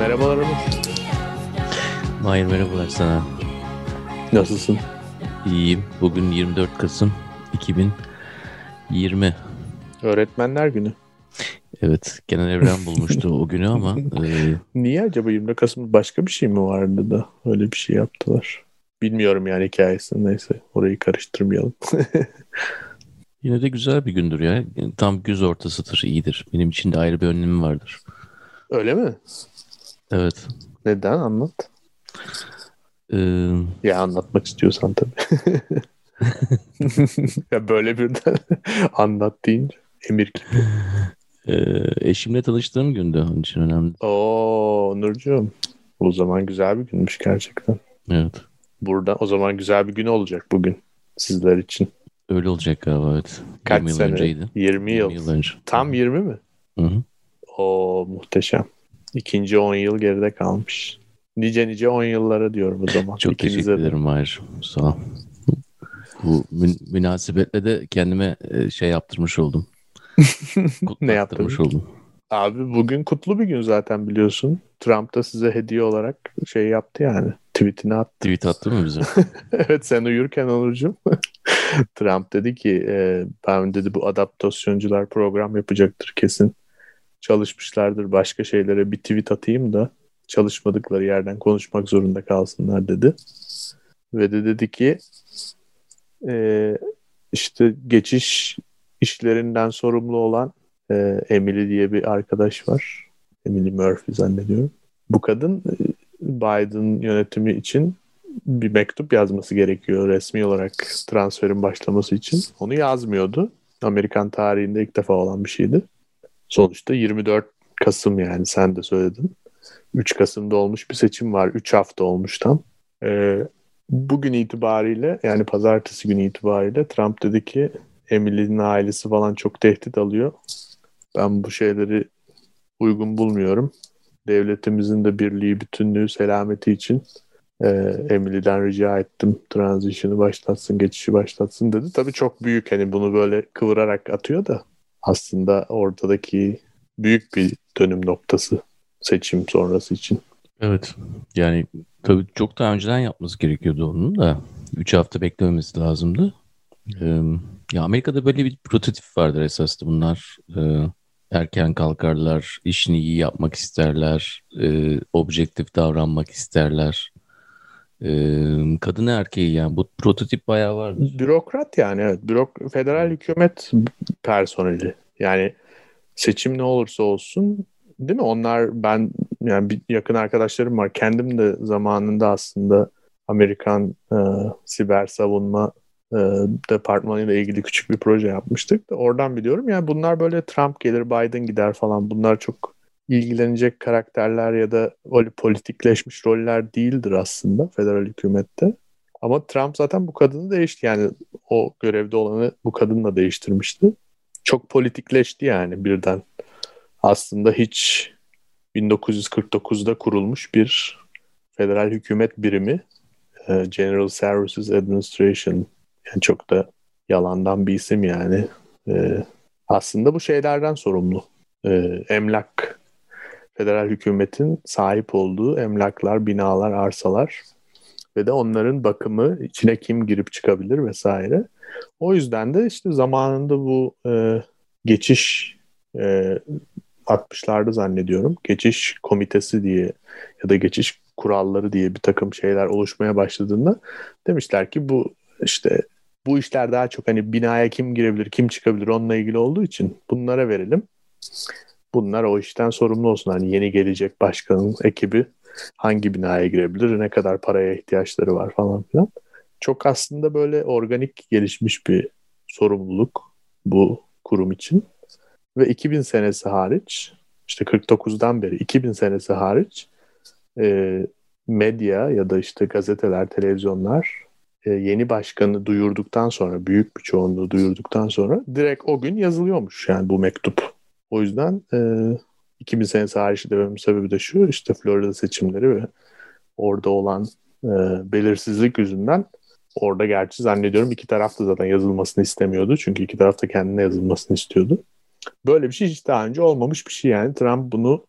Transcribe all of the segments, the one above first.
Merhabalar Umut. Mahir merhabalar sana. Nasılsın? İyiyim. Bugün 24 Kasım 2020. Öğretmenler günü. Evet genel evren bulmuştu o günü ama e, Niye acaba 24 Kasım'da başka bir şey mi vardı da öyle bir şey yaptılar? Bilmiyorum yani hikayesini neyse orayı karıştırmayalım. yine de güzel bir gündür ya. Tam güz ortasıdır, iyidir. Benim için de ayrı bir önlemi vardır. öyle mi? Evet. Neden anlat. E, Ya anlatmak istiyorsan tabii. ya böyle bir de anlat deyince emir gibi. e, eşimle tanıştığım gündü. Onun için önemli. Oo Nurcuğum. O zaman güzel bir günmüş gerçekten. Evet. Burada o zaman güzel bir gün olacak bugün sizler için. Öyle olacak galiba evet. Kaç 20 yıl sene? önceydi. 20 yıl. 20 yıl önce. Tam 20 mi? Hı hı. O muhteşem. İkinci 10 yıl geride kalmış. Nice nice 10 yıllara diyorum o zaman. Çok İkinize teşekkür de. ederim Mahir. Sağ ol. Bu mün- münasebetle de kendime e, şey yaptırmış oldum. Ne yaptın? oldum. Abi bugün kutlu bir gün zaten biliyorsun. Trump da size hediye olarak şey yaptı yani. Tweetini attı. Tweet attı mı bize? evet sen uyurken Onurcuğum. Trump dedi ki e, ben dedi bu adaptasyoncular program yapacaktır kesin. Çalışmışlardır başka şeylere bir tweet atayım da çalışmadıkları yerden konuşmak zorunda kalsınlar dedi. Ve de dedi ki e, işte geçiş işlerinden sorumlu olan e, Emily diye bir arkadaş var. Emily Murphy zannediyorum. Bu kadın e, Biden yönetimi için bir mektup yazması gerekiyor resmi olarak transferin başlaması için. Onu yazmıyordu. Amerikan tarihinde ilk defa olan bir şeydi. Sonuçta 24 Kasım yani sen de söyledin. 3 Kasım'da olmuş bir seçim var. 3 hafta olmuş tam. Ee, bugün itibariyle yani pazartesi günü itibariyle Trump dedi ki Emily'nin ailesi falan çok tehdit alıyor. Ben bu şeyleri uygun bulmuyorum. Devletimizin de birliği, bütünlüğü, selameti için e, Emily'den rica ettim transition'ı başlatsın, geçişi başlatsın dedi. Tabii çok büyük hani bunu böyle kıvırarak atıyor da aslında ortadaki büyük bir dönüm noktası seçim sonrası için. Evet. Yani tabii çok daha önceden yapması gerekiyordu onun da. 3 hafta beklememesi lazımdı. Ee, ya Amerika'da böyle bir prototip vardır esasında bunlar. Ee, erken kalkarlar, işini iyi yapmak isterler, e, objektif davranmak isterler. Ee, kadın erkeği yani bu prototip bayağı vardır. Bürokrat yani evet. Bürok federal hükümet personeli. Yani seçim ne olursa olsun değil mi? Onlar ben yani bir yakın arkadaşlarım var. Kendim de zamanında aslında Amerikan e, siber savunma e, departmanıyla ilgili küçük bir proje yapmıştık da oradan biliyorum. Yani bunlar böyle Trump gelir, Biden gider falan. Bunlar çok ilgilenecek karakterler ya da öyle politikleşmiş roller değildir aslında federal hükümette. Ama Trump zaten bu kadını değişti. Yani o görevde olanı bu kadınla değiştirmişti. Çok politikleşti yani birden. Aslında hiç 1949'da kurulmuş bir federal hükümet birimi e, General Services Administration yani çok da yalandan bir isim yani. E, aslında bu şeylerden sorumlu. E, emlak federal hükümetin sahip olduğu emlaklar, binalar, arsalar ve de onların bakımı, içine kim girip çıkabilir vesaire. O yüzden de işte zamanında bu e, geçiş e, 60'larda zannediyorum geçiş komitesi diye ya da geçiş kuralları diye bir takım şeyler oluşmaya başladığında demişler ki bu işte bu işler daha çok hani binaya kim girebilir, kim çıkabilir onunla ilgili olduğu için bunlara verelim. Bunlar o işten sorumlu olsun. Hani yeni gelecek başkanın ekibi hangi binaya girebilir, ne kadar paraya ihtiyaçları var falan filan. Çok aslında böyle organik gelişmiş bir sorumluluk bu kurum için. Ve 2000 senesi hariç, işte 49'dan beri 2000 senesi hariç e, medya ya da işte gazeteler, televizyonlar e, yeni başkanı duyurduktan sonra, büyük bir çoğunluğu duyurduktan sonra direkt o gün yazılıyormuş yani bu mektup. O yüzden e, 2000 senesi hariç dememin sebebi de şu, işte Florida seçimleri ve orada olan e, belirsizlik yüzünden orada gerçi zannediyorum iki taraf da zaten yazılmasını istemiyordu. Çünkü iki taraf da kendine yazılmasını istiyordu. Böyle bir şey hiç daha önce olmamış bir şey yani. Trump bunu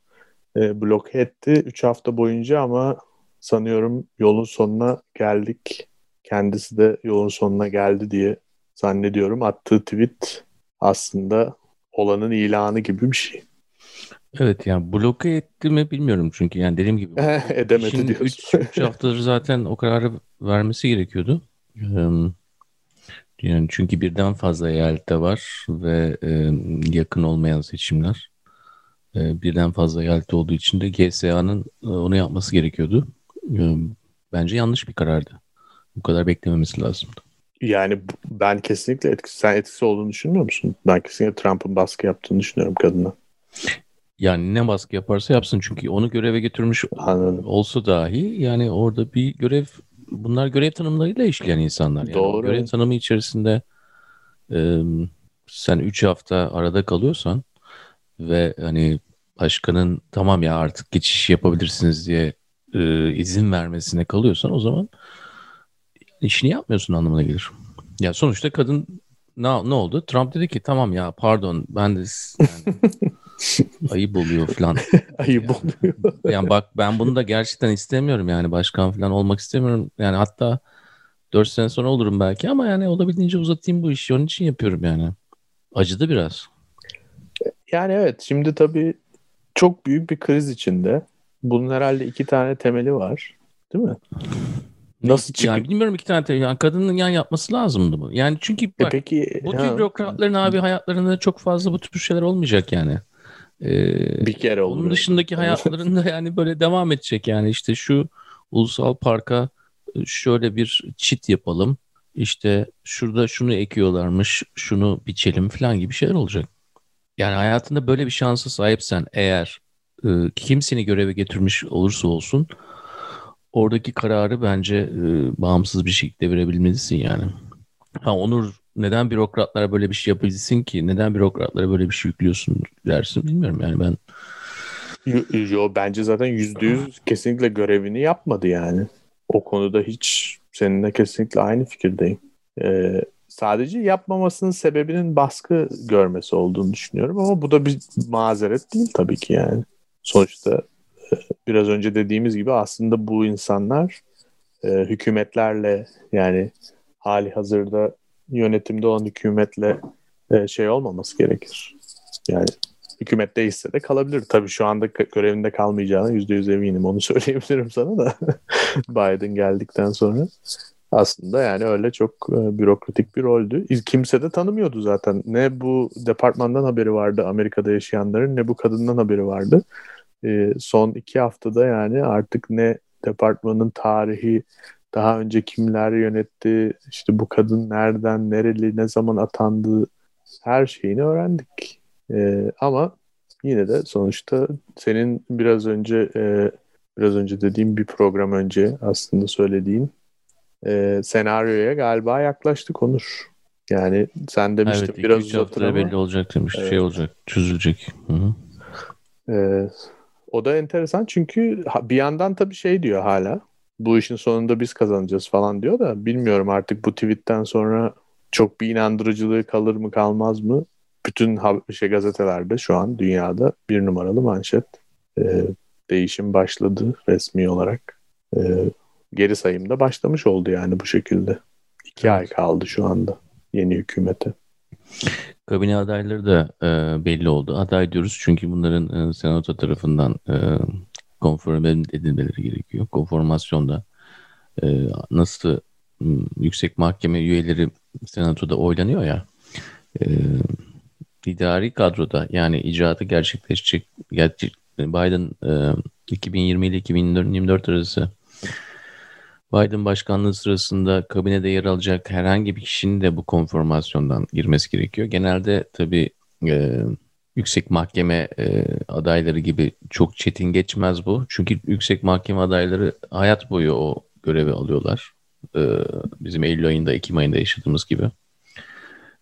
e, bloke etti 3 hafta boyunca ama sanıyorum yolun sonuna geldik. Kendisi de yolun sonuna geldi diye zannediyorum. Attığı tweet aslında olanın ilanı gibi bir şey. Evet yani bloke etti mi bilmiyorum çünkü yani dediğim gibi. Edemedi diyorsun. 3 haftadır zaten o kararı vermesi gerekiyordu. Yani çünkü birden fazla eyalette var ve yakın olmayan seçimler. Birden fazla eyalet olduğu için de GSA'nın onu yapması gerekiyordu. Bence yanlış bir karardı. Bu kadar beklememesi lazımdı. Yani ben kesinlikle etkisi, sen etkisi olduğunu düşünmüyor musun? Ben kesinlikle Trump'ın baskı yaptığını düşünüyorum kadına. Yani ne baskı yaparsa yapsın çünkü onu göreve getirmiş Anladım. olsa dahi yani orada bir görev bunlar görev tanımlarıyla işleyen insanlar. Yani Doğru. Görev tanımı içerisinde e, sen 3 hafta arada kalıyorsan ve hani başkanın tamam ya artık geçiş yapabilirsiniz diye e, izin vermesine kalıyorsan o zaman işini yapmıyorsun anlamına gelir. Ya sonuçta kadın ne, ne oldu? Trump dedi ki tamam ya pardon ben de yani, ayıp oluyor falan. ayıp yani, oluyor. yani bak ben bunu da gerçekten istemiyorum yani başkan falan olmak istemiyorum. Yani hatta 4 sene sonra olurum belki ama yani olabildiğince uzatayım bu işi onun için yapıyorum yani. Acıdı biraz. Yani evet şimdi tabii çok büyük bir kriz içinde. Bunun herhalde iki tane temeli var. Değil mi? Nasıl çıkıyor? Yani bilmiyorum iki tane yani kadının yan yapması lazımdı bu. Yani çünkü e bak, e peki, bu tür bürokratların abi hayatlarında çok fazla bu tür şeyler olmayacak yani. Ee, bir kere olur. Onun dışındaki hayatlarında yani böyle devam edecek yani işte şu ulusal parka e, şöyle bir çit yapalım. İşte şurada şunu ekiyorlarmış, şunu biçelim falan gibi şeyler olacak. Yani hayatında böyle bir şansa sahipsen eğer e, kim seni göreve getirmiş olursa olsun oradaki kararı bence e, bağımsız bir şekilde verebilmelisin yani. Ha Onur neden bürokratlara böyle bir şey yapabilsin ki? Neden bürokratlara böyle bir şey yüklüyorsun dersin bilmiyorum yani ben. Yo, yo bence zaten yüzde yüz kesinlikle görevini yapmadı yani. O konuda hiç seninle kesinlikle aynı fikirdeyim. Ee, sadece yapmamasının sebebinin baskı görmesi olduğunu düşünüyorum ama bu da bir mazeret değil tabii ki yani. Sonuçta biraz önce dediğimiz gibi aslında bu insanlar e, hükümetlerle yani hali hazırda yönetimde olan hükümetle e, şey olmaması gerekir. Yani hükümet değilse de kalabilir. Tabii şu anda görevinde kalmayacağına yüzde yüz eminim. Onu söyleyebilirim sana da Biden geldikten sonra. Aslında yani öyle çok e, bürokratik bir roldü. Kimse de tanımıyordu zaten. Ne bu departmandan haberi vardı Amerika'da yaşayanların ne bu kadından haberi vardı. E, son iki haftada yani artık ne departmanın tarihi daha önce kimler yönetti, işte bu kadın nereden, nereli, ne zaman atandı her şeyini öğrendik. Ee, ama yine de sonuçta senin biraz önce e, biraz önce dediğim bir program önce aslında söylediğin e, senaryoya galiba yaklaştık Onur. Yani sen demiştin evet, biraz uzatır ama. belli olacak demiş. Evet. Şey olacak, çözülecek. Hı -hı. Ee, o da enteresan çünkü bir yandan tabii şey diyor hala bu işin sonunda biz kazanacağız falan diyor da bilmiyorum artık bu tweetten sonra çok bir inandırıcılığı kalır mı kalmaz mı? Bütün şey gazetelerde şu an dünyada bir numaralı manşet. Ee, değişim başladı resmi olarak. Ee, geri sayım da başlamış oldu yani bu şekilde. İki evet. ay kaldı şu anda yeni hükümete. Kabine adayları da e, belli oldu. Aday diyoruz çünkü bunların e, senato tarafından e, konform edilmeleri gerekiyor. Konformasyonda e, nasıl yüksek mahkeme üyeleri senatoda oylanıyor ya e, idari kadroda yani icraatı gerçekleşecek gerçek, Biden e, 2020 ile 2024 arası Biden başkanlığı sırasında kabinede yer alacak herhangi bir kişinin de bu konformasyondan girmesi gerekiyor. Genelde tabii e, yüksek mahkeme e, adayları gibi çok çetin geçmez bu. Çünkü yüksek mahkeme adayları hayat boyu o görevi alıyorlar. E, bizim Eylül ayında, Ekim ayında yaşadığımız gibi.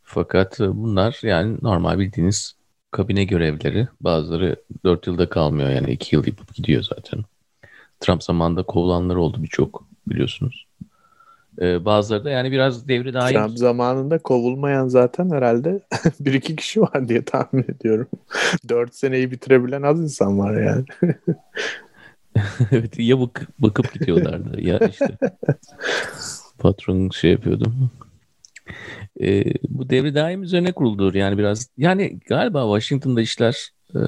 Fakat e, bunlar yani normal bildiğiniz kabine görevleri. Bazıları 4 yılda kalmıyor yani 2 yıl yapıp gidiyor zaten. Trump zamanında kovulanlar oldu birçok biliyorsunuz. Ee, bazıları da yani biraz devri daim. Trump zamanında kovulmayan zaten herhalde bir iki kişi var diye tahmin ediyorum. Dört seneyi bitirebilen az insan var yani. evet ya bak bakıp gidiyorlardı ya işte patron şey yapıyordu. Ee, bu devri daim üzerine kuruldur yani biraz yani galiba Washington'da işler e,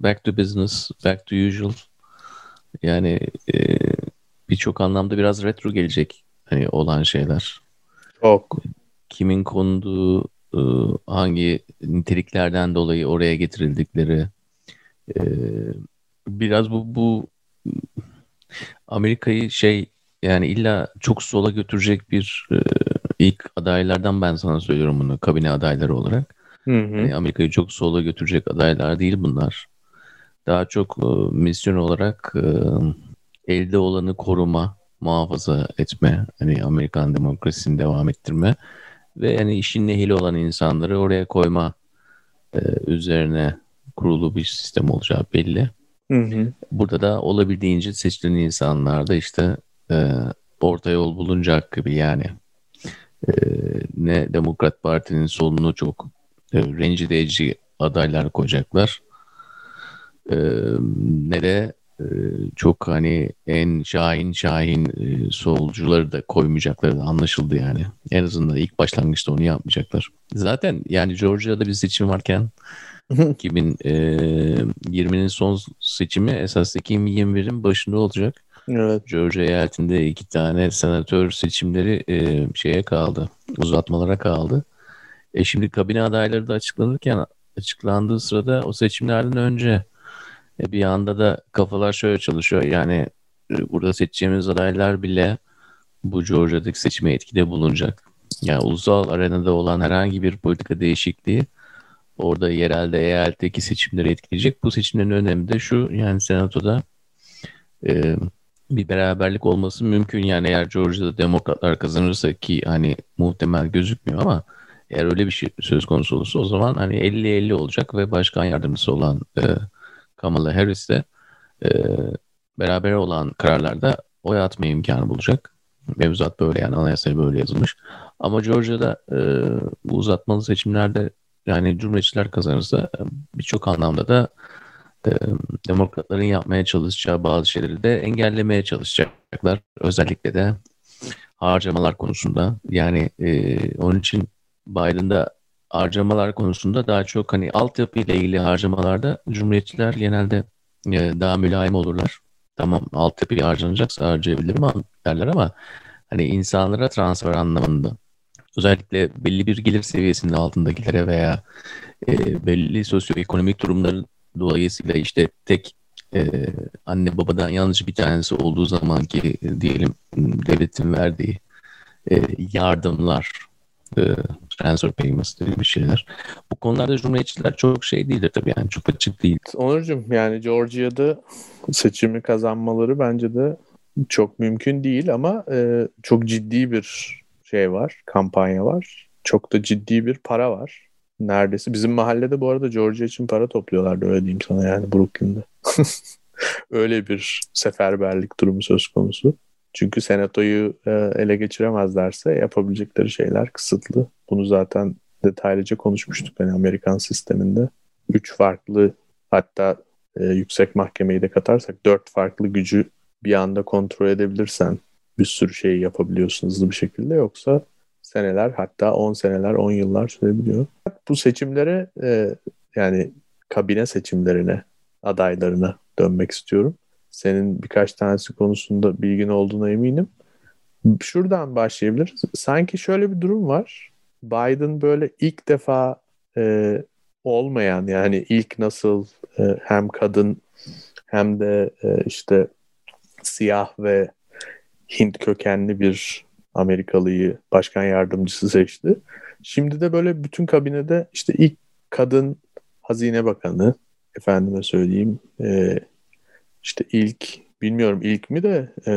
back to business, back to usual yani e, birçok anlamda biraz retro gelecek hani olan şeyler. Çok. Kimin konduğu, hangi niteliklerden dolayı oraya getirildikleri biraz bu bu Amerika'yı şey yani illa çok sola götürecek bir ilk adaylardan ben sana söylüyorum bunu kabine adayları olarak. Hı hı. Yani Amerika'yı çok sola götürecek adaylar değil bunlar. Daha çok misyon olarak elde olanı koruma, muhafaza etme, hani Amerikan demokrasisini devam ettirme ve yani işin ehli olan insanları oraya koyma e, üzerine kurulu bir sistem olacağı belli. Hı hı. Burada da olabildiğince seçilen insanlar da işte e, orta yol bulunacak gibi yani. E, ne Demokrat Parti'nin solunu çok e, rencide edici adaylar koyacaklar. E, ne de çok hani en şahin şahin e, solcuları da koymayacakları da anlaşıldı yani. En azından ilk başlangıçta onu yapmayacaklar. Zaten yani Georgia'da bir seçim varken 2020'nin e, son seçimi esas 2021'in başında olacak. Evet. Georgia eyaletinde iki tane senatör seçimleri e, şeye kaldı. Uzatmalara kaldı. E şimdi kabine adayları da açıklanırken açıklandığı sırada o seçimlerden önce e, bir anda da kafalar şöyle çalışıyor. Yani e, burada seçeceğimiz adaylar bile bu Georgia'daki seçime etkide bulunacak. Yani ulusal arenada olan herhangi bir politika değişikliği orada yerelde eyaletteki seçimleri etkileyecek. Bu seçimlerin önemi de şu yani senatoda e, bir beraberlik olması mümkün. Yani eğer Georgia'da demokratlar kazanırsa ki hani muhtemel gözükmüyor ama eğer öyle bir şey söz konusu olursa o zaman hani 50-50 olacak ve başkan yardımcısı olan e, Kamala Harris de e, beraber olan kararlarda oy atma imkanı bulacak. Mevzuat böyle yani anayasaya böyle yazılmış. Ama Georgia'da e, bu uzatmalı seçimlerde yani Cumhuriyetçiler kazanırsa e, birçok anlamda da e, demokratların yapmaya çalışacağı bazı şeyleri de engellemeye çalışacaklar. Özellikle de harcamalar konusunda. Yani e, onun için Biden'da harcamalar konusunda daha çok hani altyapı ile ilgili harcamalarda Cumhuriyetçiler genelde e, daha mülayim olurlar. Tamam altyapı harcanacaksa harcayabilirim derler ama hani insanlara transfer anlamında özellikle belli bir gelir seviyesinin altındakilere veya e, belli sosyoekonomik durumların dolayısıyla işte tek e, anne babadan yalnızca bir tanesi olduğu zaman ki e, diyelim devletin verdiği e, yardımlar e, transfer payments gibi bir şeyler. Bu konularda cumhuriyetçiler çok şey değildir tabii yani çok açık değil. Onurcuğum yani Georgia'da seçimi kazanmaları bence de çok mümkün değil ama e, çok ciddi bir şey var, kampanya var. Çok da ciddi bir para var. Neredeyse. Bizim mahallede bu arada Georgia için para topluyorlardı öyle diyeyim sana yani Brooklyn'de. öyle bir seferberlik durumu söz konusu. Çünkü senatoyu e, ele geçiremezlerse yapabilecekleri şeyler kısıtlı. Bunu zaten detaylıca konuşmuştuk hani Amerikan sisteminde. Üç farklı hatta e, yüksek mahkemeyi de katarsak dört farklı gücü bir anda kontrol edebilirsen bir sürü şey yapabiliyorsun hızlı bir şekilde yoksa seneler hatta 10 seneler 10 yıllar sürebiliyor. Bu seçimlere e, yani kabine seçimlerine adaylarına dönmek istiyorum. Senin birkaç tanesi konusunda bilgin olduğuna eminim. Şuradan başlayabiliriz. Sanki şöyle bir durum var. Biden böyle ilk defa e, olmayan yani ilk nasıl e, hem kadın hem de e, işte siyah ve Hint kökenli bir Amerikalıyı başkan yardımcısı seçti. Şimdi de böyle bütün kabinede işte ilk kadın hazine bakanı efendime söyleyeyim e, işte ilk bilmiyorum ilk mi de e,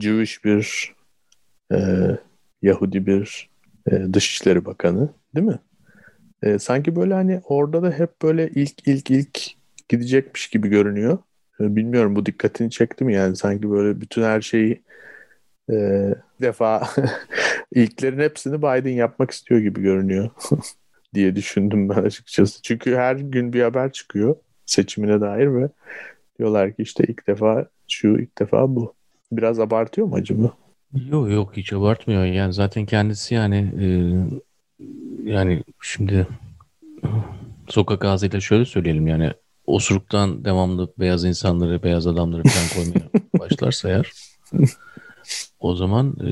Jewish bir e, Yahudi bir e, Dışişleri Bakanı değil mi? E, sanki böyle hani orada da hep böyle ilk ilk ilk gidecekmiş gibi görünüyor. E, bilmiyorum bu dikkatini çekti mi yani sanki böyle bütün her şeyi e, defa ilklerin hepsini Biden yapmak istiyor gibi görünüyor diye düşündüm ben açıkçası. Çünkü her gün bir haber çıkıyor seçimine dair ve diyorlar ki işte ilk defa şu ilk defa bu. Biraz abartıyor mu acaba? Yok yok hiç abartmıyor. Yani zaten kendisi yani e, yani şimdi sokak ağzıyla şöyle söyleyelim yani osuruktan devamlı beyaz insanları, beyaz adamları falan koymaya başlarsa eğer o zaman e,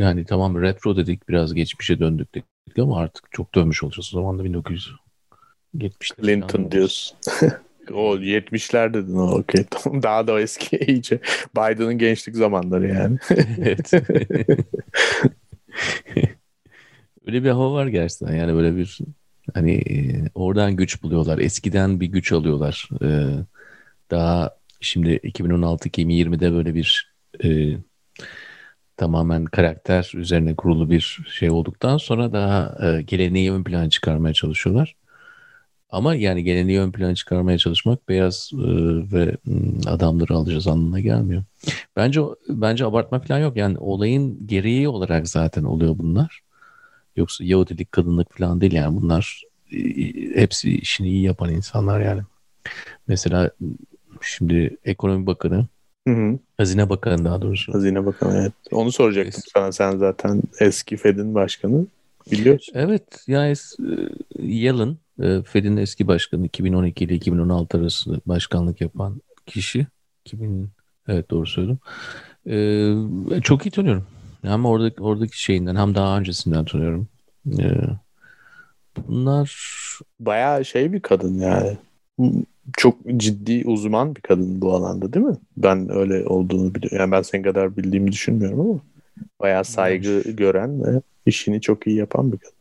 yani tamam retro dedik biraz geçmişe döndük dedik ama artık çok dönmüş olacağız. O zaman da 1970'ler. Clinton diyorsun. o 70'ler dedin okey. Tamam daha da eski iyice. Biden'ın gençlik zamanları yani. evet. Öyle bir hava var gerçekten. Yani böyle bir hani e, oradan güç buluyorlar. Eskiden bir güç alıyorlar. Ee, daha şimdi 2016-2020'de böyle bir e, tamamen karakter üzerine kurulu bir şey olduktan sonra daha e, geleneği ön plana çıkarmaya çalışıyorlar. Ama yani geleneği ön plana çıkarmaya çalışmak beyaz e, ve adamları alacağız anlamına gelmiyor. Bence bence abartma falan yok. Yani olayın gereği olarak zaten oluyor bunlar. Yoksa Yahudilik, kadınlık falan değil yani bunlar e, hepsi işini iyi yapan insanlar yani. Mesela şimdi ekonomi bakanı Hı hı. Hazine Bakanı daha doğrusu. Hazine Bakanı evet. Onu soracaktım es- sana sen zaten eski Fed'in başkanı biliyorsun. Evet yani Yellen Fed'in eski başkanı 2012 ile 2016 arası başkanlık yapan kişi 2000 evet doğru söyledim. Ee, çok iyi tanıyorum. Hem oradaki, oradaki şeyinden hem daha öncesinden tanıyorum. Ee, bunlar bayağı şey bir kadın yani çok ciddi uzman bir kadın bu alanda değil mi? Ben öyle olduğunu biliyorum. Yani ben senin kadar bildiğimi düşünmüyorum ama bayağı saygı gören ve işini çok iyi yapan bir kadın.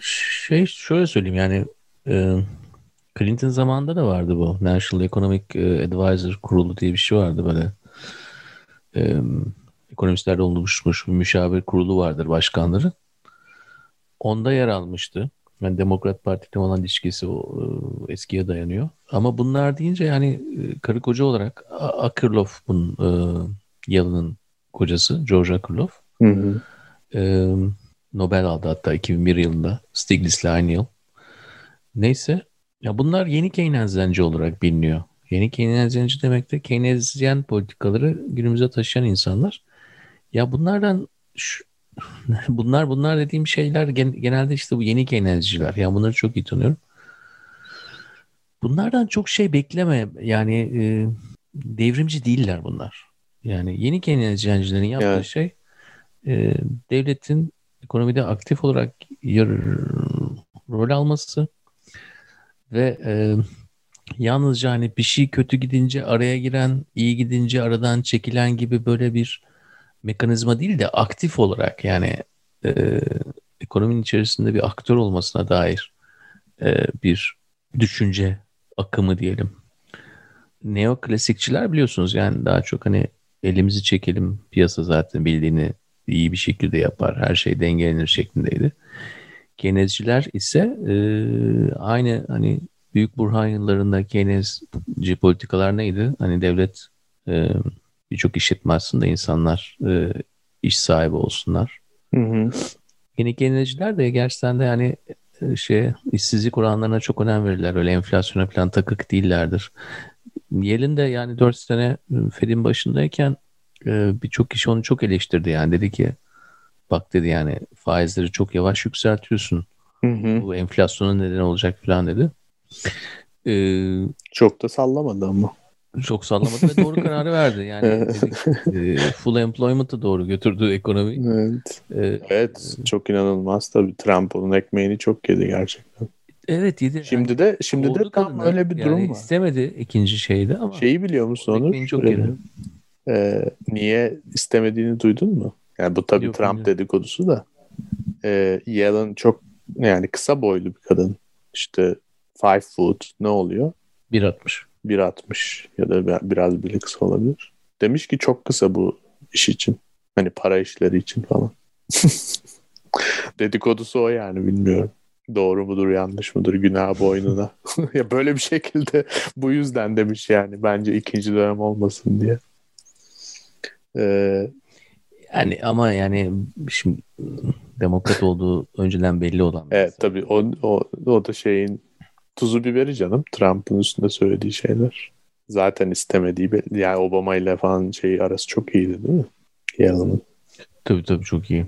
Şey şöyle söyleyeyim yani e, Clinton zamanında da vardı bu. National Economic e, Advisor kurulu diye bir şey vardı böyle. E, ekonomistlerden oluşmuş bir müşavir kurulu vardır başkanları. Onda yer almıştı. Yani Demokrat Parti'de olan ilişkisi o, e, eskiye dayanıyor. Ama bunlar deyince yani e, karı koca olarak Akerlof bunun e, Yalın'ın kocası George Akerlof. Hı hı. E, Nobel aldı hatta 2001 yılında Stiglitz'le aynı yıl. Neyse ya bunlar yeni Keynesyenci olarak biliniyor. Yeni Keynesyenci demek de Keynesyen politikaları günümüze taşıyan insanlar. Ya bunlardan şu, bunlar bunlar dediğim şeyler genelde işte bu yeni Keynesciler. Yani bunları çok iyi tanıyorum. Bunlardan çok şey bekleme. Yani e, devrimci değiller bunlar. Yani yeni Keynescilerin yaptığı evet. şey e, devletin ekonomide aktif olarak yer, rol alması ve e, yalnızca hani bir şey kötü gidince araya giren, iyi gidince aradan çekilen gibi böyle bir mekanizma değil de aktif olarak yani e, ekonominin içerisinde bir aktör olmasına dair e, bir düşünce akımı diyelim. Neoklasikçiler biliyorsunuz yani daha çok hani elimizi çekelim piyasa zaten bildiğini iyi bir şekilde yapar. Her şey dengelenir şeklindeydi. Keynesciler ise e, aynı hani Büyük Burhan yıllarında Keynesci politikalar neydi? Hani devlet e, birçok işletme aslında insanlar e, iş sahibi olsunlar. Hı hı. Yeni Keynesciler de gerçekten de yani e, şey işsizlik oranlarına çok önem verirler. Öyle enflasyona falan takık değillerdir. Yel'in de yani 4 sene e, Fed'in başındayken e, birçok kişi onu çok eleştirdi yani dedi ki bak dedi yani faizleri çok yavaş yükseltiyorsun. Hı hı. Bu enflasyona neden olacak falan dedi. Ee, çok da sallamadı ama. Çok sallamadı ve doğru kararı verdi. Yani dedik, e, full employment'ı doğru götürdü ekonomi. Evet. Ee, evet çok inanılmaz tabii. Trump onun ekmeğini çok yedi gerçekten. Evet yedi. Şimdi yani, de şimdi de tam öyle bir durum yani var. İstemedi ikinci şeyde ama. Şeyi biliyor musun onu? çok yedi. Ee, niye istemediğini duydun mu? Yani bu tabii Yok, Trump bilmiyorum. dedikodusu da. Ee, Yellen çok yani kısa boylu bir kadın. İşte five foot ne oluyor? 1.60. 1.60 ya da biraz bile kısa olabilir. Demiş ki çok kısa bu iş için. Hani para işleri için falan. Dedikodusu o yani bilmiyorum. Doğru mudur yanlış mıdır günah boynuna. ya böyle bir şekilde bu yüzden demiş yani bence ikinci dönem olmasın diye. Ee, Yani ama yani şimdi demokrat olduğu önceden belli olan. Evet tabii o, o, o da şeyin tuzu biberi canım. Trump'ın üstünde söylediği şeyler. Zaten istemediği belli. Yani Obama ile falan şey arası çok iyiydi değil mi? Yalın'ın. Tabii tabii çok iyi.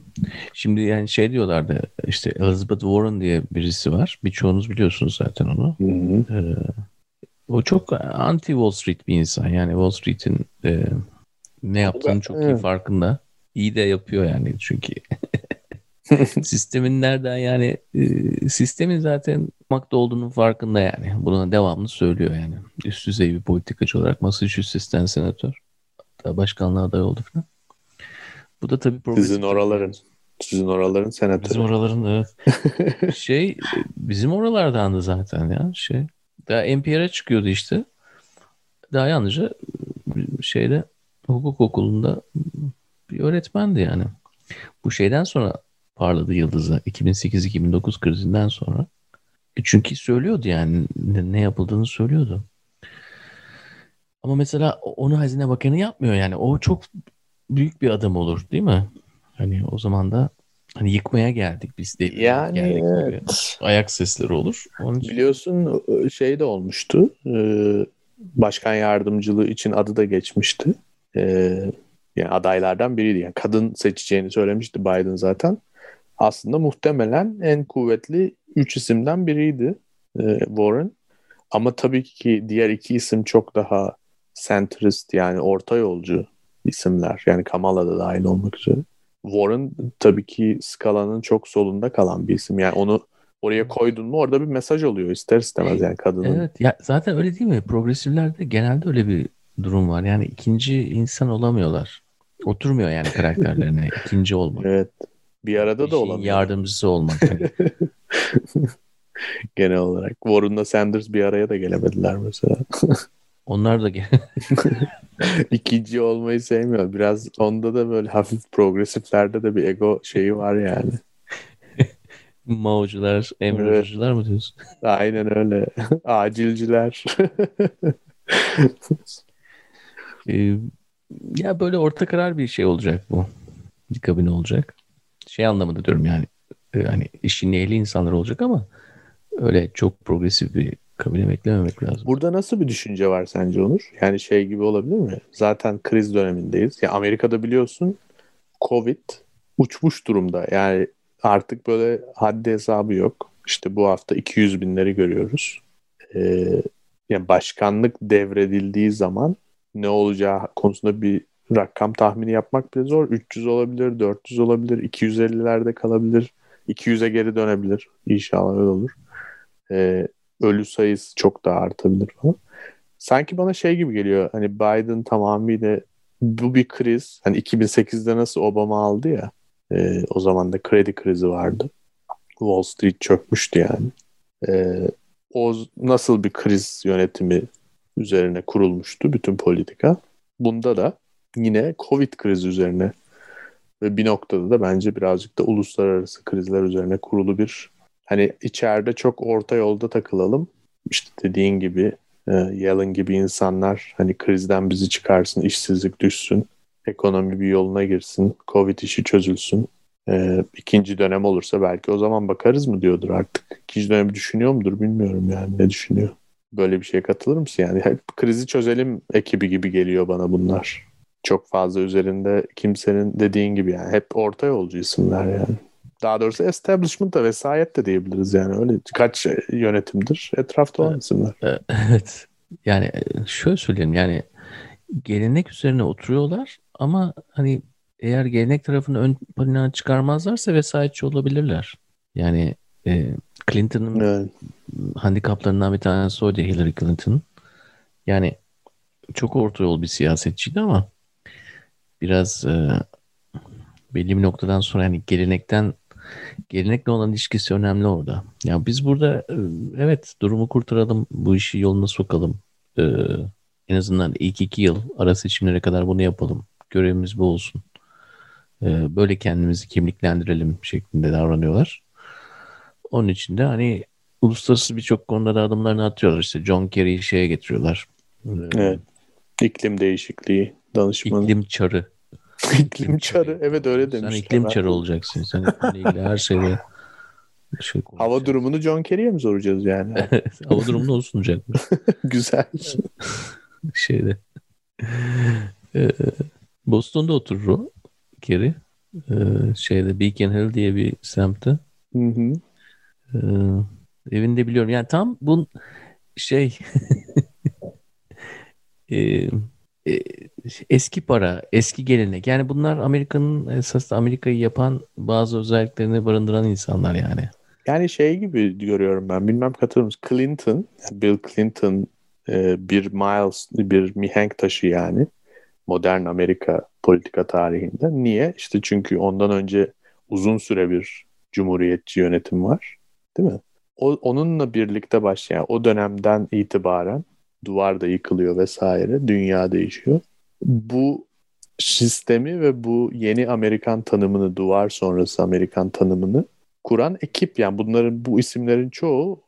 Şimdi yani şey diyorlardı işte Elizabeth Warren diye birisi var. Birçoğunuz biliyorsunuz zaten onu. Hı hı. Ee, o çok anti Wall Street bir insan. Yani Wall Street'in e, ne yaptığını çok iyi farkında. İyi de yapıyor yani çünkü. sistemin nereden yani e, sistemin zaten makta olduğunun farkında yani. Buna devamlı söylüyor yani. Üst düzey bir politikacı olarak Massachusetts'ten senatör. Hatta başkanlığa aday oldu falan. Bu da tabii Sizin oraların. Sizin oraların senatörü. Bizim oraların evet. şey bizim oralardandı zaten ya şey. Daha NPR'e çıkıyordu işte. Daha yalnızca şeyde hukuk okulunda bir öğretmendi yani. Bu şeyden sonra parladı yıldızı. 2008-2009 krizinden sonra. E çünkü söylüyordu yani ne, yapıldığını söylüyordu. Ama mesela onu Hazine Bakanı yapmıyor yani. O çok büyük bir adım olur değil mi? Hani o zaman da hani yıkmaya geldik biz de. Yani geldik evet. Ayak sesleri olur. Onun için... Biliyorsun şey de olmuştu. Başkan yardımcılığı için adı da geçmişti. Yani adaylardan biriydi. Yani kadın seçeceğini söylemişti Biden zaten. Aslında muhtemelen en kuvvetli üç isimden biriydi Warren. Ama tabii ki diğer iki isim çok daha centrist yani orta yolcu isimler. Yani Kamala da dahil olmak üzere. Warren tabii ki skalanın çok solunda kalan bir isim. Yani onu oraya koydun mu orada bir mesaj oluyor ister istemez yani kadının. Evet ya zaten öyle değil mi? Progresiflerde genelde öyle bir durum var. Yani ikinci insan olamıyorlar. Oturmuyor yani karakterlerine ikinci olmak. Evet. Bir arada bir da olamıyor. Yardımcısı olmak. Hani. Genel olarak. Warren'la Sanders bir araya da gelemediler mesela. Onlar da ikinci olmayı sevmiyor. Biraz onda da böyle hafif progresiflerde de bir ego şeyi var yani. Mao'cular, emrocular evet. mı diyorsun? Aynen öyle. Acilciler. Ee, ya böyle orta karar bir şey olacak bu. Bir kabine olacak. Şey anlamında diyorum yani. Yani işin ehli insanlar olacak ama öyle çok progresif bir kabine beklememek lazım. Burada nasıl bir düşünce var sence Onur? Yani şey gibi olabilir mi? Zaten kriz dönemindeyiz. Ya Amerika'da biliyorsun Covid uçmuş durumda. Yani artık böyle haddi hesabı yok. İşte bu hafta 200 binleri görüyoruz. Ee, yani başkanlık devredildiği zaman ne olacağı konusunda bir rakam tahmini yapmak bile zor. 300 olabilir, 400 olabilir, 250'lerde kalabilir, 200'e geri dönebilir. İnşallah öyle olur. Ee, ölü sayısı çok daha artabilir falan. Sanki bana şey gibi geliyor. Hani Biden tamamıyla bu bir kriz. Hani 2008'de nasıl Obama aldı ya. E, o zaman da kredi krizi vardı. Wall Street çökmüştü yani. E, o nasıl bir kriz yönetimi üzerine kurulmuştu bütün politika. Bunda da yine Covid krizi üzerine ve bir noktada da bence birazcık da uluslararası krizler üzerine kurulu bir hani içeride çok orta yolda takılalım. İşte dediğin gibi e, Yellen gibi insanlar hani krizden bizi çıkarsın, işsizlik düşsün, ekonomi bir yoluna girsin, Covid işi çözülsün. E, ikinci dönem olursa belki o zaman bakarız mı diyordur artık. İkinci dönemi düşünüyor mudur bilmiyorum yani ne düşünüyor. Böyle bir şeye katılır mısın? Yani hep krizi çözelim ekibi gibi geliyor bana bunlar. Çok fazla üzerinde kimsenin dediğin gibi yani hep orta yolcu isimler yani daha doğrusu establishment da vesayet de diyebiliriz yani öyle kaç yönetimdir etrafta olan isimler. Evet yani e, şöyle söyleyeyim yani gelenek üzerine oturuyorlar ama hani eğer gelenek tarafını ön plana çıkarmazlarsa vesayetçi olabilirler. Yani e, Clinton'ın evet. handikaplarından bir tanesi oydu Hillary Clinton. Yani çok orta yol bir siyasetçiydi ama biraz e, belli bir noktadan sonra yani gelenekten gelenekle olan ilişkisi önemli orada. Ya biz burada e, evet durumu kurtaralım, bu işi yoluna sokalım. Ee, en azından ilk iki yıl ara seçimlere kadar bunu yapalım. Görevimiz bu olsun. Ee, böyle kendimizi kimliklendirelim şeklinde davranıyorlar. Onun için de hani uluslararası birçok konuda da adımlarını atıyorlar. İşte John Kerry'i şeye getiriyorlar. Ee, evet. İklim değişikliği danışmanı. İklim çarı. iklim çarı. Evet öyle demişler. Sen iklim çarı olacaksın. Sen iklimle ilgili her şeyde şey Hava durumunu John Kerry'e mi soracağız yani? Hava durumunu o sunacakmış. Güzel. Şeyde. Ee, Boston'da oturur o Kerry. Ee, şeyde Beacon Hill diye bir semtte. Hı hı. Ee, evinde biliyorum. Yani tam bu şey e, e, eski para, eski gelenek. Yani bunlar Amerika'nın esas Amerika'yı yapan bazı özelliklerini barındıran insanlar yani. Yani şey gibi görüyorum ben. Bilmem katılır mısın? Clinton, Bill Clinton e, bir miles, bir mihenk taşı yani. Modern Amerika politika tarihinde. Niye? İşte çünkü ondan önce uzun süre bir cumhuriyetçi yönetim var. Değil mi? O, onunla birlikte başlayan o dönemden itibaren duvar da yıkılıyor vesaire. Dünya değişiyor. Bu sistemi ve bu yeni Amerikan tanımını, duvar sonrası Amerikan tanımını kuran ekip yani bunların bu isimlerin çoğu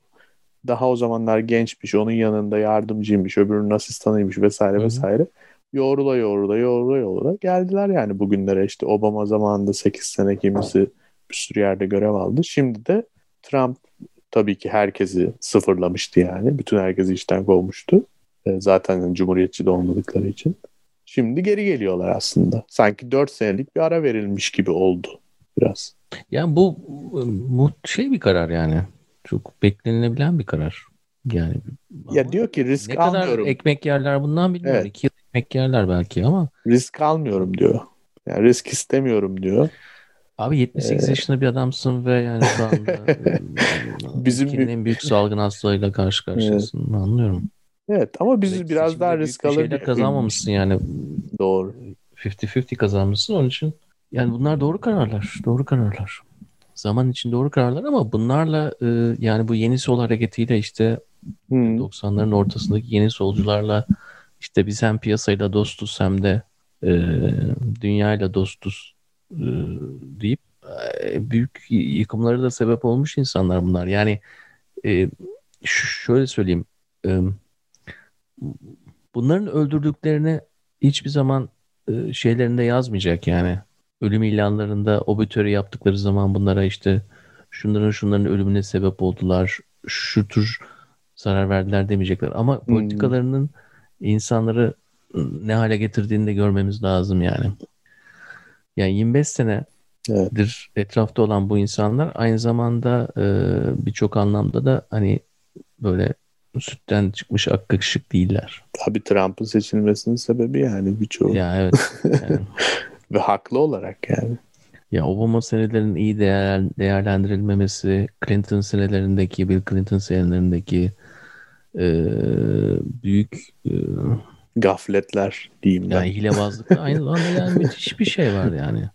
daha o zamanlar gençmiş, onun yanında yardımcıymış, öbürünün asistanıymış vesaire Hı-hı. vesaire. Yoğrula yoğrula yoğrula yoğrula geldiler yani bugünlere işte Obama zamanında 8 sene kimisi bir sürü yerde görev aldı. Şimdi de Trump tabii ki herkesi sıfırlamıştı yani. Bütün herkesi işten kovmuştu. E, zaten cumhuriyetçi de olmadıkları için. Şimdi geri geliyorlar aslında. Sanki 4 senelik bir ara verilmiş gibi oldu biraz. Yani bu, bu şey bir karar yani. Çok beklenilebilen bir karar. Yani ya diyor ki risk ne almıyorum. kadar ekmek yerler bundan bilmiyorum. Evet. İki yıl ekmek yerler belki ama. Risk almıyorum diyor. Yani risk istemiyorum diyor. Abi 78 ee, yaşında bir adamsın ve yani şu anda bizim bir... en büyük salgın hastalığıyla karşı karşıyasın. Evet. Anlıyorum. Evet ama biz Belki biraz daha risk alır. Bir kazanmamışsın yani. Doğru. 50-50 kazanmışsın onun için. Yani bunlar doğru kararlar. Doğru kararlar. Zaman için doğru kararlar ama bunlarla e, yani bu yeni sol hareketiyle işte hmm. 90'ların ortasındaki yeni solcularla işte biz hem piyasayla dostuz hem de e, dünyayla dostuz e, deyip e, büyük yıkımları da sebep olmuş insanlar bunlar. Yani e, şöyle söyleyeyim e, bunların öldürdüklerini hiçbir zaman e, şeylerinde yazmayacak yani. Ölüm ilanlarında obitörü yaptıkları zaman bunlara işte şunların şunların ölümüne sebep oldular, şu tür zarar verdiler demeyecekler. Ama hmm. politikalarının insanları ne hale getirdiğini de görmemiz lazım yani. Yani 25 senedir evet. etrafta olan bu insanlar aynı zamanda e, birçok anlamda da hani böyle sütten çıkmış ak kaşık değiller. Tabii Trump'ın seçilmesinin sebebi yani birçoğu. Ya evet. Yani. Ve haklı olarak yani. Ya Obama senelerinin iyi değer, değerlendirilmemesi, Clinton senelerindeki, Bill Clinton senelerindeki e, büyük e, gafletler diyeyim ben. Yani hilebazlık aynı zamanda yani müthiş bir şey var yani.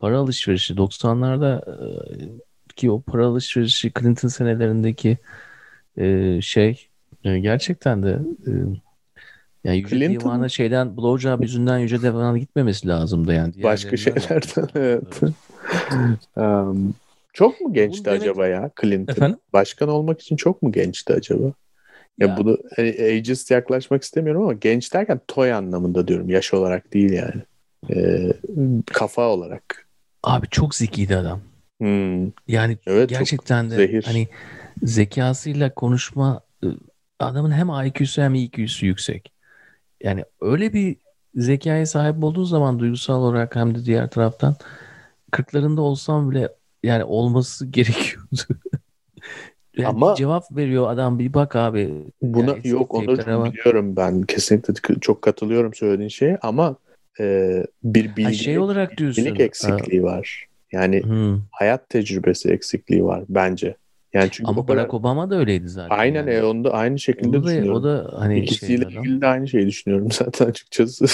Para alışverişi 90'larda e, ki o para alışverişi Clinton senelerindeki e, şey e, gerçekten de yani Yüce Clinton... Divan'a şeyden blowjob yüzünden Yüce Divan'a gitmemesi lazımdı yani. Başka şeylerden evet. um, çok mu gençti Bunu acaba demek... ya Clinton? Efendim? Başkan olmak için çok mu gençti acaba? Ya, ya bunu hani, ageist yaklaşmak istemiyorum ama genç derken toy anlamında diyorum. Yaş olarak değil yani. Ee, kafa olarak. Abi çok zekiydi adam. Hmm. Yani evet, gerçekten de zehir. hani zekasıyla konuşma ıı, adamın hem IQ'su hem EQ'su yüksek. Yani öyle bir zekaya sahip olduğu zaman duygusal olarak hem de diğer taraftan kırklarında olsam bile yani olması gerekiyordu. Yani Ama cevap veriyor adam bir bak abi. Buna yani yok onu biliyorum ben kesinlikle çok katılıyorum söylediğin şeye ama e, bir bilgilik, ha, şey olarak diyorsun. bilgilik eksikliği ha. var. Yani hmm. hayat tecrübesi eksikliği var bence. Yani çünkü Ama Barack kadar... Obama da öyleydi zaten. Aynen yani. onda aynı şekilde o da, düşünüyorum. O da hani İkisiyle ilgili de aynı şeyi düşünüyorum zaten açıkçası.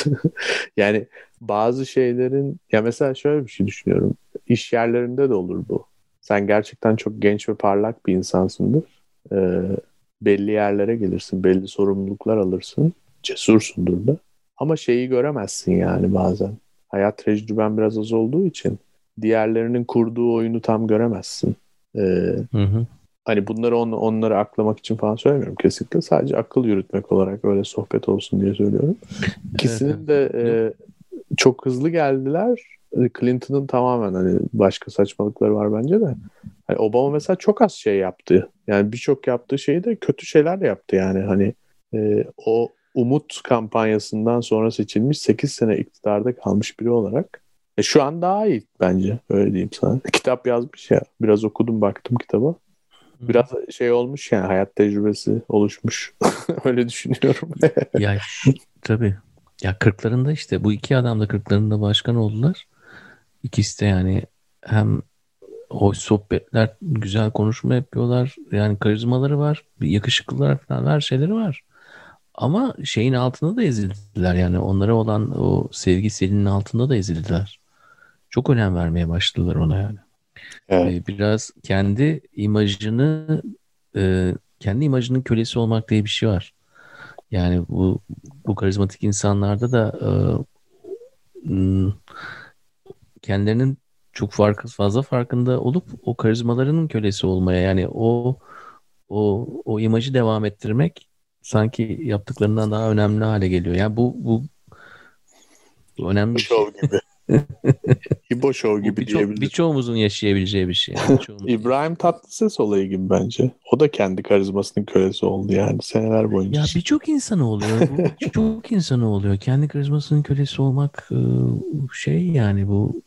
yani bazı şeylerin ya mesela şöyle bir şey düşünüyorum. İş yerlerinde de olur bu. Sen gerçekten çok genç ve parlak bir insansındır. Ee, belli yerlere gelirsin, belli sorumluluklar alırsın. Cesursundur da. Ama şeyi göremezsin yani bazen. Hayat tecrüben biraz az olduğu için diğerlerinin kurduğu oyunu tam göremezsin. Ee, hı hı. Hani bunları on, onları aklamak için falan söylemiyorum kesinlikle. Sadece akıl yürütmek olarak öyle sohbet olsun diye söylüyorum. İkisinin de e, çok hızlı geldiler. Clinton'ın tamamen hani başka saçmalıkları var bence de. Yani Obama mesela çok az şey yaptı. Yani birçok yaptığı şeyi de kötü şeyler de yaptı yani. Hani e, o umut kampanyasından sonra seçilmiş 8 sene iktidarda kalmış biri olarak e, şu an daha iyi bence öyle diyeyim sana. Kitap yazmış ya biraz okudum baktım kitaba. Biraz şey olmuş yani hayat tecrübesi oluşmuş. öyle düşünüyorum. ya tabii. Ya kırklarında işte bu iki adam da kırklarında başkan oldular. İkisi de yani hem hoş sohbetler, güzel konuşma yapıyorlar. Yani karizmaları var, yakışıklılar falan her şeyleri var. Ama şeyin altında da ezildiler yani onlara olan o sevgi selinin altında da ezildiler. Çok önem vermeye başladılar ona yani. Evet. Biraz kendi imajını e, kendi imajının kölesi olmak diye bir şey var. Yani bu bu karizmatik insanlarda da e, kendilerinin çok farkı fazla farkında olup o karizmalarının kölesi olmaya yani o o o imajı devam ettirmek sanki yaptıklarından daha önemli hale geliyor. Yani bu bu, bu önemli bir şey. gibi. İbo Show gibi birço- diyebiliriz. Birçoğumuzun yaşayabileceği bir şey. Yani. İbrahim Tatlıses olayı gibi bence. O da kendi karizmasının kölesi oldu yani seneler boyunca. Ya birçok insan oluyor. Birçok insan oluyor. Kendi karizmasının kölesi olmak şey yani bu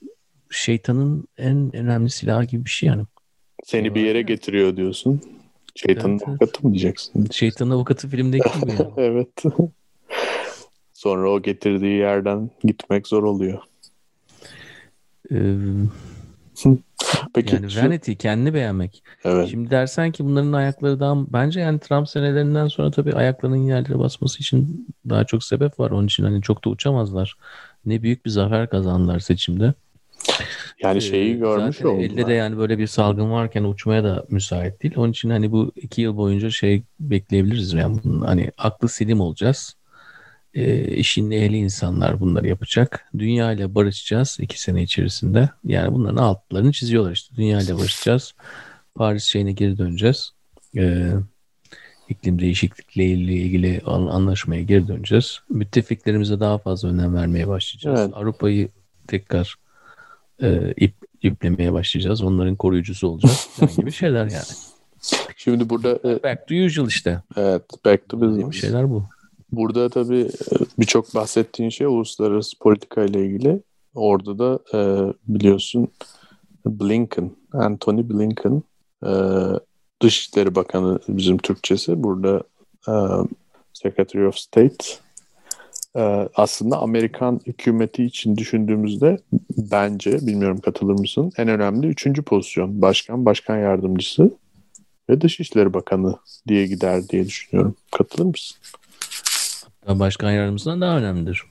şeytanın en önemli silahı gibi bir şey yani. Seni bir yere getiriyor diyorsun. Şeytanın evet, avukatı evet. mı diyeceksin? Şeytanın avukatı filmdeki gibi yani. evet. Sonra o getirdiği yerden gitmek zor oluyor. Ee, Peki, yani şu... vanity kendini beğenmek. Evet. Şimdi dersen ki bunların ayakları daha bence yani Trump senelerinden sonra tabii ayaklarının yerlere basması için daha çok sebep var. Onun için hani çok da uçamazlar. Ne büyük bir zafer kazandılar seçimde. Yani ee, şeyi görmüş Zaten oldular. elde de yani böyle bir salgın varken uçmaya da müsait değil. Onun için hani bu iki yıl boyunca şey bekleyebiliriz. Yani bunun, hani aklı silim olacağız. E, işin ehli insanlar bunları yapacak. Dünya ile barışacağız iki sene içerisinde. Yani bunların altlarını çiziyorlar işte. Dünya ile barışacağız. Paris şeyine geri döneceğiz. E, iklim değişiklikleriyle ilgili anlaşmaya geri döneceğiz. Müttefiklerimize daha fazla önem vermeye başlayacağız. Evet. Avrupa'yı tekrar e, ip, iplemeye başlayacağız. Onların koruyucusu olacağız. Yani gibi şeyler yani. Şimdi burada e, back to usual işte. Evet, back to business. Şeyler bu. Burada tabii e, birçok bahsettiğin şey uluslararası politika ile ilgili. Orada da e, biliyorsun Blinken, Anthony Blinken e, Dışişleri Bakanı bizim Türkçesi. Burada e, Secretary of State aslında Amerikan hükümeti için düşündüğümüzde bence, bilmiyorum katılır mısın, en önemli üçüncü pozisyon. Başkan, başkan yardımcısı ve Dışişleri Bakanı diye gider diye düşünüyorum. Katılır mısın? Başkan yardımcısından daha önemlidir.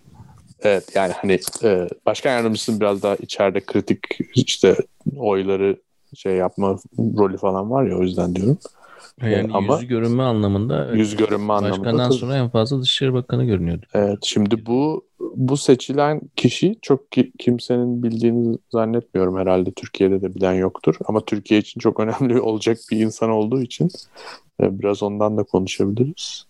Evet yani hani e, başkan yardımcısının biraz daha içeride kritik işte oyları şey yapma rolü falan var ya o yüzden diyorum. Yani Ama yüz görünme anlamında yüz görünme anlamında başkandan sonra en fazla Dışişleri Bakanı görünüyordu. Evet şimdi bu bu seçilen kişi çok ki, kimsenin bildiğini zannetmiyorum herhalde Türkiye'de de bilen yoktur ama Türkiye için çok önemli olacak bir insan olduğu için e, biraz ondan da konuşabiliriz.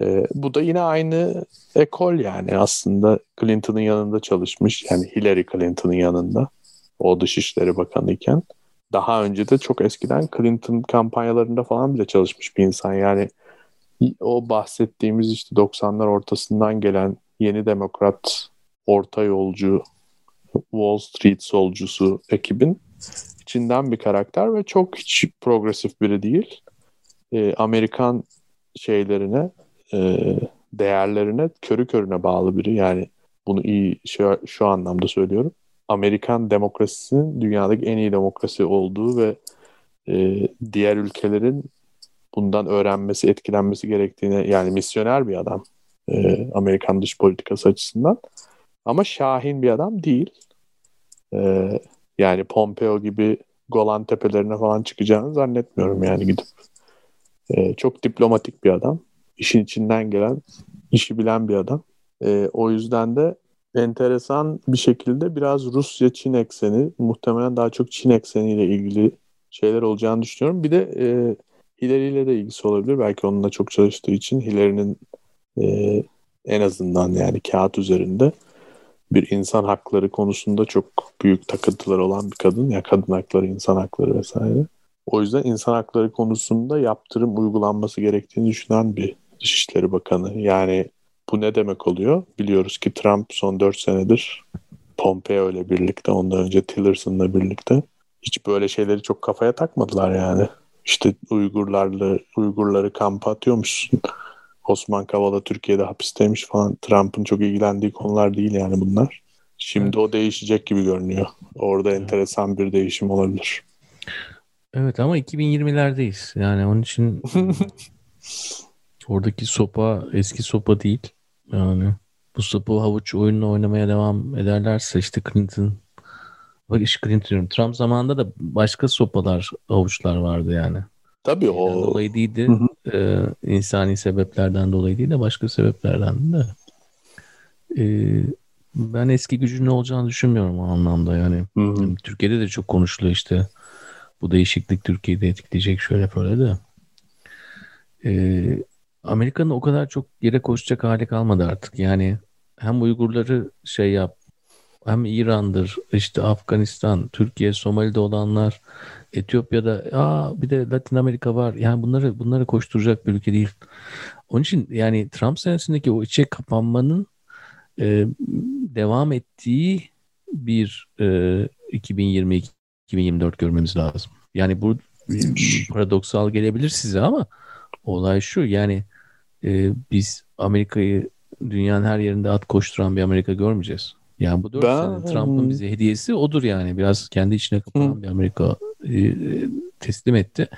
E, bu da yine aynı ekol yani aslında Clinton'ın yanında çalışmış yani Hillary Clinton'ın yanında o Dışişleri Bakanı iken daha önce de çok eskiden Clinton kampanyalarında falan bile çalışmış bir insan. Yani o bahsettiğimiz işte 90'lar ortasından gelen yeni demokrat orta yolcu Wall Street solcusu ekibin içinden bir karakter ve çok hiç progresif biri değil. Ee, Amerikan şeylerine e, değerlerine körü körüne bağlı biri. Yani bunu iyi şu, şu anlamda söylüyorum. Amerikan demokrasisinin dünyadaki en iyi demokrasi olduğu ve e, diğer ülkelerin bundan öğrenmesi, etkilenmesi gerektiğine yani misyoner bir adam e, Amerikan dış politikası açısından. Ama şahin bir adam değil. E, yani Pompeo gibi Golan tepelerine falan çıkacağını zannetmiyorum yani gidip. E, çok diplomatik bir adam. İşin içinden gelen, işi bilen bir adam. E, o yüzden de enteresan bir şekilde biraz Rusya-Çin ekseni, muhtemelen daha çok Çin ekseniyle ilgili şeyler olacağını düşünüyorum. Bir de e, Hillary ile de ilgisi olabilir. Belki onunla çok çalıştığı için Hillary'nin e, en azından yani kağıt üzerinde bir insan hakları konusunda çok büyük takıntıları olan bir kadın. Ya kadın hakları, insan hakları vesaire. O yüzden insan hakları konusunda yaptırım uygulanması gerektiğini düşünen bir Dışişleri Bakanı. Yani bu ne demek oluyor? Biliyoruz ki Trump son 4 senedir Pompeo ile birlikte, ondan önce Tillerson'la birlikte hiç böyle şeyleri çok kafaya takmadılar yani. İşte Uygurlarla Uygurları kampa atıyormuşsun. Osman Kavala Türkiye'de hapisteymiş falan. Trump'ın çok ilgilendiği konular değil yani bunlar. Şimdi evet. o değişecek gibi görünüyor. Orada evet. enteresan bir değişim olabilir. Evet ama 2020'lerdeyiz. Yani onun için oradaki sopa eski sopa değil. Yani bu sopa havuç oyununu oynamaya devam ederlerse işte Clinton bak iş Clinton. Trump zamanında da başka sopalar havuçlar vardı yani. Tabii o. Dolayı değildi. Hı hı. E, insani sebeplerden dolayı değil de başka sebeplerden de. E, ben eski gücün ne olacağını düşünmüyorum o anlamda yani. Hı hı. Türkiye'de de çok konuşuluyor işte. Bu değişiklik Türkiye'de etkileyecek şöyle böyle de. E, Amerika'nın o kadar çok yere koşacak hali kalmadı artık. Yani hem Uygurları şey yap hem İran'dır, işte Afganistan, Türkiye, Somali'de olanlar, Etiyopya'da, aa bir de Latin Amerika var. Yani bunları bunları koşturacak bir ülke değil. Onun için yani Trump senesindeki o içe kapanmanın e, devam ettiği bir e, 2022-2024 görmemiz lazım. Yani bu paradoksal gelebilir size ama olay şu yani e, biz Amerika'yı dünyanın her yerinde at koşturan bir Amerika görmeyeceğiz. Yani bu dört ben... sene Trump'ın bize hediyesi odur yani. Biraz kendi içine kapanan Hı. bir Amerika e, teslim etti.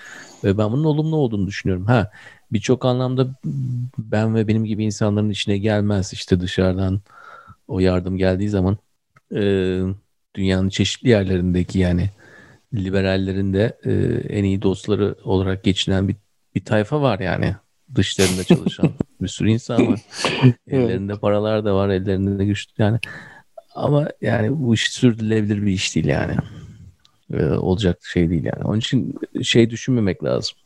Ve ben bunun olumlu olduğunu düşünüyorum. Ha birçok anlamda ben ve benim gibi insanların içine gelmez. işte dışarıdan o yardım geldiği zaman e, dünyanın çeşitli yerlerindeki yani liberallerin de e, en iyi dostları olarak geçinen bir, bir tayfa var yani dışlarında çalışan bir sürü insan var. Ellerinde paralar da var, ellerinde de güç yani. Ama yani bu iş sürdürülebilir bir iş değil yani. Ee, olacak şey değil yani. Onun için şey düşünmemek lazım.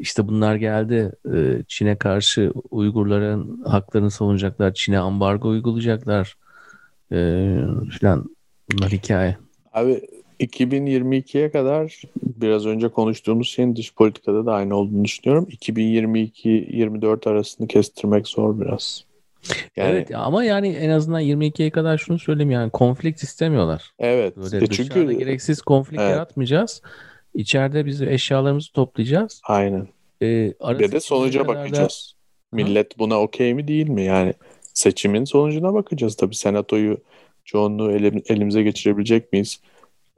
İşte bunlar geldi. Ee, Çin'e karşı Uygurların haklarını savunacaklar. Çin'e ambargo uygulayacaklar. Ee, falan. Bunlar hikaye. Abi 2022'ye kadar biraz önce konuştuğumuz şeyin dış politikada da aynı olduğunu düşünüyorum. 2022-24 arasını kestirmek zor biraz. Yani, evet ama yani en azından 22'ye kadar şunu söyleyeyim yani konflikt istemiyorlar. Evet. Böyle çünkü gereksiz konflikt evet. yaratmayacağız. İçeride biz eşyalarımızı toplayacağız. Aynen. Ee, Ve de sonuca bakacağız. Da... Millet buna okey mi değil mi? Yani seçimin sonucuna bakacağız. Tabii senatoyu çoğunluğu elim, elimize geçirebilecek miyiz?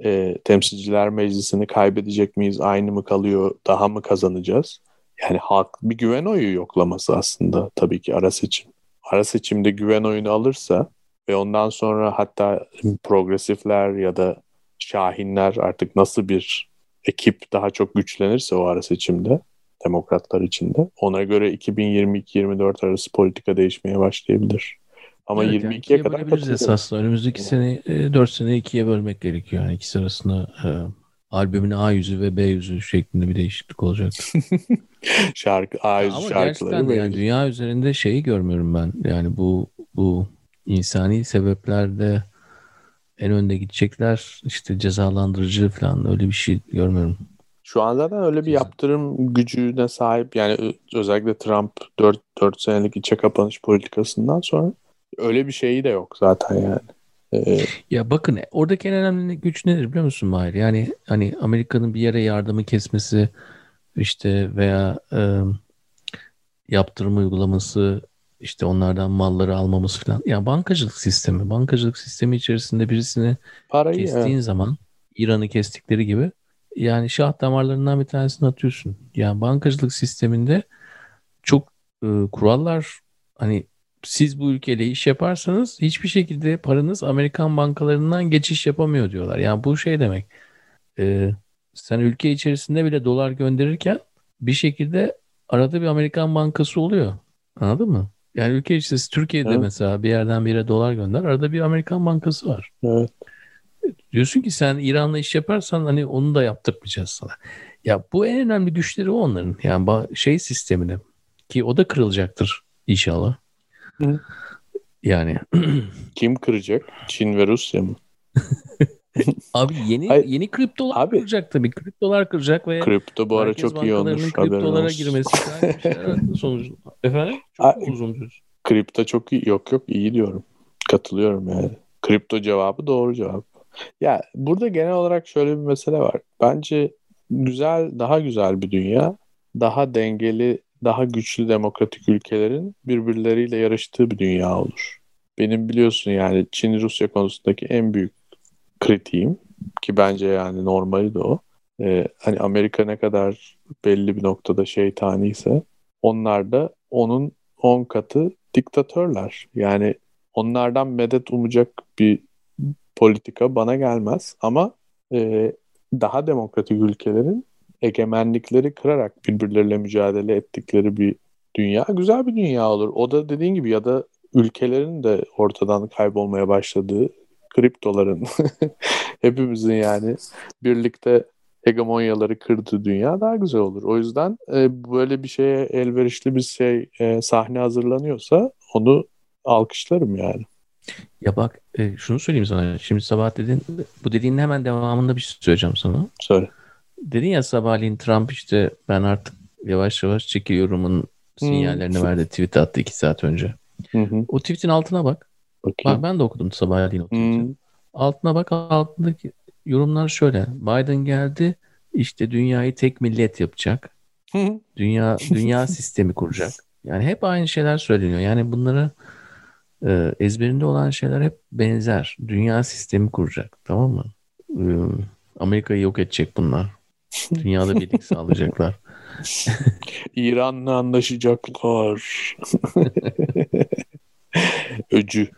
E, temsilciler meclisini kaybedecek miyiz? Aynı mı kalıyor? Daha mı kazanacağız? Yani halk bir güven oyu yoklaması aslında tabii ki ara seçim ara seçimde güven oyunu alırsa ve ondan sonra hatta progresifler ya da şahinler artık nasıl bir ekip daha çok güçlenirse o ara seçimde demokratlar içinde ona göre 2022-24 arası politika değişmeye başlayabilir. Ama evet, 22'ye yani kadar esasında. Önümüzdeki sene 4 sene ikiye bölmek gerekiyor. Yani ikisi arasında e, albümün A yüzü ve B yüzü şeklinde bir değişiklik olacak. Şarkı A yüzü Ama şarkıları. Yani dünya üzerinde şeyi görmüyorum ben. Yani bu bu insani sebeplerde en önde gidecekler işte cezalandırıcı falan öyle bir şey görmüyorum. Şu an zaten öyle bir yaptırım gücüne sahip yani özellikle Trump 4, 4 senelik içe kapanış politikasından sonra öyle bir şeyi de yok zaten yani. Ee, ya bakın oradaki en önemli güç nedir biliyor musun Mahir? Yani hani Amerika'nın bir yere yardımı kesmesi işte veya e, yaptırım uygulaması işte onlardan malları almamız falan. Yani bankacılık sistemi. Bankacılık sistemi içerisinde birisini Parayı, kestiğin evet. zaman İran'ı kestikleri gibi yani şah damarlarından bir tanesini atıyorsun. Yani bankacılık sisteminde çok e, kurallar hani siz bu ülkeyle iş yaparsanız hiçbir şekilde paranız Amerikan bankalarından geçiş yapamıyor diyorlar. Yani bu şey demek. E, sen ülke içerisinde bile dolar gönderirken bir şekilde arada bir Amerikan bankası oluyor. Anladın mı? Yani ülke içerisinde Türkiye'de evet. mesela bir yerden bir yere dolar gönder. Arada bir Amerikan bankası var. Evet. Diyorsun ki sen İran'la iş yaparsan hani onu da yaptırmayacağız sana. Ya bu en önemli güçleri onların. Yani şey sistemini ki o da kırılacaktır inşallah. Hı. Yani Kim kıracak? Çin ve Rusya mı? abi yeni Hayır. yeni kriptolar Abi- kıracak tabii. Kriptolar kıracak ve Kripto bu ara çok iyi olmuş. kriptolara girmesi şeyler sonucu. Efendim? Çok mu uzun diyorsun? Kripto çok iyi. Yok yok iyi diyorum. Katılıyorum yani. Kripto cevabı doğru cevap. Ya burada genel olarak şöyle bir mesele var. Bence güzel, daha güzel bir dünya, daha dengeli, daha güçlü demokratik ülkelerin birbirleriyle yarıştığı bir dünya olur. Benim biliyorsun yani Çin-Rusya konusundaki en büyük kritiğim ki bence yani normali de o. Ee, hani Amerika ne kadar belli bir noktada şeytani ise onlar da onun 10 katı diktatörler. Yani onlardan medet umacak bir politika bana gelmez ama e, daha demokratik ülkelerin egemenlikleri kırarak birbirleriyle mücadele ettikleri bir dünya güzel bir dünya olur. O da dediğin gibi ya da ülkelerin de ortadan kaybolmaya başladığı kriptoların hepimizin yani birlikte hegemonyaları kırdığı dünya daha güzel olur. O yüzden e, böyle bir şeye elverişli bir şey e, sahne hazırlanıyorsa onu alkışlarım yani. Ya bak e, şunu söyleyeyim sana. Şimdi sabah dedin bu dediğinin hemen devamında bir şey söyleyeceğim sana. Söyle. Dedin ya sabahleyin Trump işte ben artık yavaş yavaş çekiliyorumun sinyallerini verdi. Tweet attı iki saat önce. Hı hı. O tweetin altına bak. Bakayım. Bak ben de okudum sabahleyin o tweet'i. Hı. Altına bak altındaki yorumlar şöyle. Biden geldi işte dünyayı tek millet yapacak. Hı. Dünya dünya sistemi kuracak. Yani hep aynı şeyler söyleniyor. Yani bunları e, ezberinde olan şeyler hep benzer. Dünya sistemi kuracak. Tamam mı? E, Amerika'yı yok edecek bunlar. Dünyada birlik sağlayacaklar. İran'la anlaşacaklar. Öcü.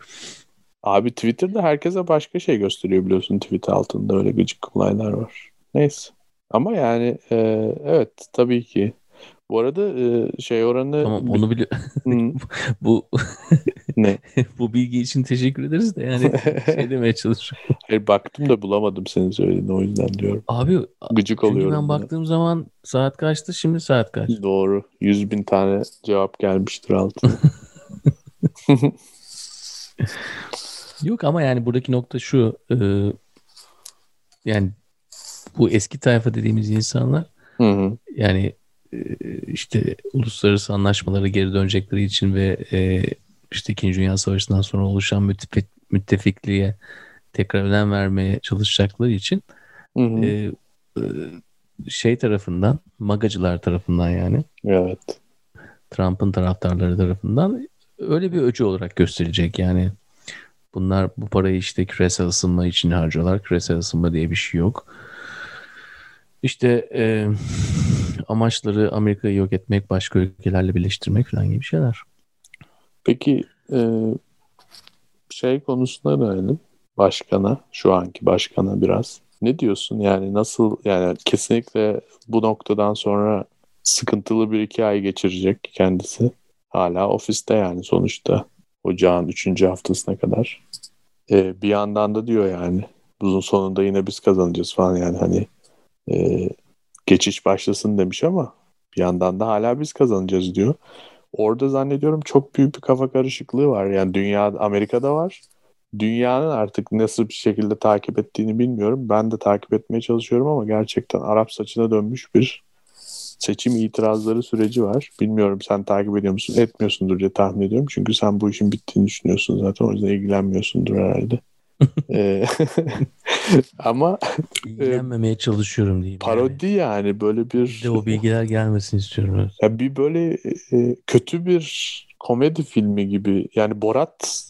Abi Twitter'da herkese başka şey gösteriyor biliyorsun tweet altında öyle gıcık olaylar var. Neyse. Ama yani e, evet tabii ki. Bu arada e, şey oranı Tamam onu bili Hı, bu ne? bu bilgi için teşekkür ederiz de yani şey demeye çalışıyorum. Hayır, baktım da bulamadım senin söylediğini o yüzden diyorum. Abi Gıcık çünkü oluyorum. ben buna. baktığım zaman saat kaçtı şimdi saat kaç? Doğru. 100 bin tane cevap gelmiştir altına. Yok ama yani buradaki nokta şu e, yani bu eski tayfa dediğimiz insanlar Hı hı. yani e, işte uluslararası anlaşmalara geri dönecekleri için ve e, işte İkinci Dünya Savaşı'ndan sonra oluşan müttefik, müttefikliğe tekrar önem vermeye çalışacakları için Hı hı. e, e, şey tarafından magacılar tarafından yani Evet. Trump'ın taraftarları tarafından öyle bir öcü olarak gösterilecek yani. Bunlar bu parayı işte küresel ısınma için harcıyorlar. Küresel ısınma diye bir şey yok. İşte e, amaçları Amerika'yı yok etmek, başka ülkelerle birleştirmek falan gibi şeyler. Peki e, şey konusuna dönelim. Başkana, şu anki başkana biraz. Ne diyorsun yani nasıl yani kesinlikle bu noktadan sonra sıkıntılı bir iki ay geçirecek kendisi. Hala ofiste yani sonuçta ocağın üçüncü haftasına kadar. E, bir yandan da diyor yani bunun sonunda yine biz kazanacağız falan yani hani e, geçiş başlasın demiş ama bir yandan da hala biz kazanacağız diyor. Orada zannediyorum çok büyük bir kafa karışıklığı var. Yani dünya Amerika'da var. Dünyanın artık nasıl bir şekilde takip ettiğini bilmiyorum. Ben de takip etmeye çalışıyorum ama gerçekten Arap saçına dönmüş bir seçim itirazları süreci var. Bilmiyorum sen takip ediyor musun? Etmiyorsundur diye tahmin ediyorum. Çünkü sen bu işin bittiğini düşünüyorsun zaten. O yüzden ilgilenmiyorsundur herhalde. Ama İlgilenmemeye çalışıyorum diyeyim. yani. parodi yani böyle bir Bir de o bilgiler gelmesin istiyorum. evet. Ya bir böyle e, kötü bir komedi filmi gibi yani Borat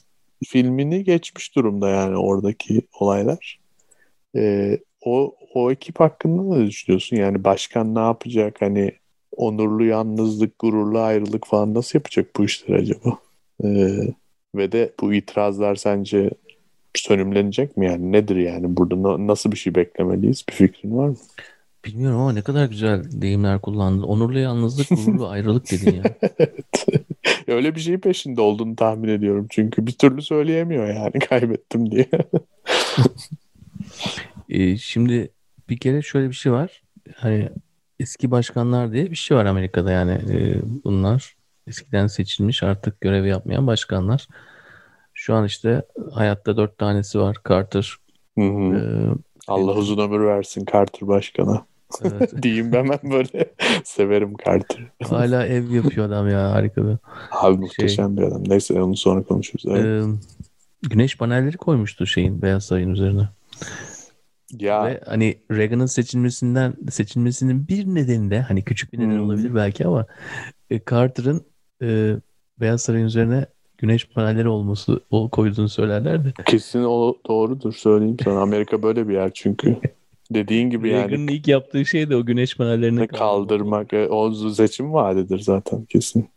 filmini geçmiş durumda yani oradaki olaylar. E, o o ekip hakkında ne düşünüyorsun? Yani başkan ne yapacak? Hani onurlu yalnızlık, gururlu ayrılık falan nasıl yapacak bu işler acaba? E, ve de bu itirazlar sence sönümlenecek mi yani? Nedir yani? Burada na- nasıl bir şey beklemeliyiz? Bir fikrin var mı? Bilmiyorum ama ne kadar güzel deyimler kullandın. Onurlu yalnızlık, gururlu ayrılık dedin ya. Evet. Öyle bir şeyin peşinde olduğunu tahmin ediyorum. Çünkü bir türlü söyleyemiyor yani kaybettim diye. Ee, şimdi bir kere şöyle bir şey var. Hani eski başkanlar diye bir şey var Amerika'da yani Ee, bunlar eskiden seçilmiş artık görev yapmayan başkanlar. Şu an işte hayatta dört tanesi var. Carter. Hı hı. Ee, Allah uzun ömür versin Carter başkana. evet. Diyeyim ben ben böyle. Severim Carter. Hala ev yapıyor adam ya harika bir. Abi muhteşem bir adam. Neyse onu sonra konuşuruz. Evet. Ee, güneş panelleri koymuştu şeyin Beyaz Saray'ın üzerine. ya Ve hani Reagan'ın seçilmesinden seçilmesinin bir nedeni de hani küçük bir neden Hmm. olabilir belki ama e, Carter'ın e, Beyaz Saray'ın üzerine güneş panelleri olması o koyduğunu söylerlerdi. kesin o doğrudur söyleyeyim sana. Amerika böyle bir yer çünkü. Dediğin gibi yani Reagan'ın ilk yaptığı şey de o güneş panellerini ne kaldırmak e, o seçim vaadidir zaten kesin.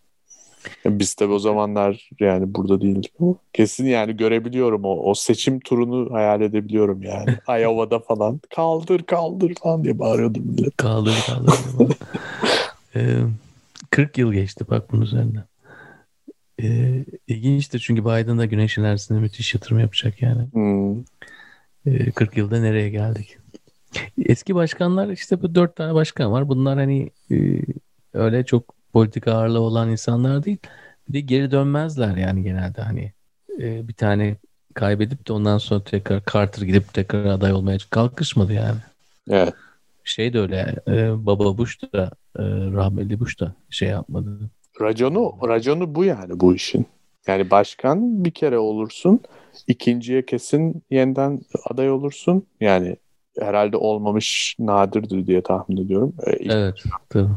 Ya Biz tabii o zamanlar yani burada değildik ama kesin yani görebiliyorum o, o seçim turunu hayal edebiliyorum yani. Iowa'da falan kaldır kaldır falan diye bağırıyordu millet. Kaldır kaldır. Ee, 40 yıl geçti bak bunun üzerinden. Ee, ilginçtir çünkü Biden da güneş enerjisine müthiş yatırım yapacak yani. Hmm. Ee, 40 yılda nereye geldik? Eski başkanlar işte bu dört tane başkan var. Bunlar hani e, öyle çok politika ağırlığı olan insanlar değil. Bir de geri dönmezler yani genelde hani e, bir tane kaybedip de ondan sonra tekrar Carter gidip tekrar aday olmaya kalkışmadı yani. Evet. Şey de öyle e, baba Bush da e, rahmetli Bush da şey yapmadı. Raconu, raconu bu yani bu işin. Yani başkan bir kere olursun. ikinciye kesin yeniden aday olursun. Yani herhalde olmamış nadirdir diye tahmin ediyorum. Ee, Evet tabii.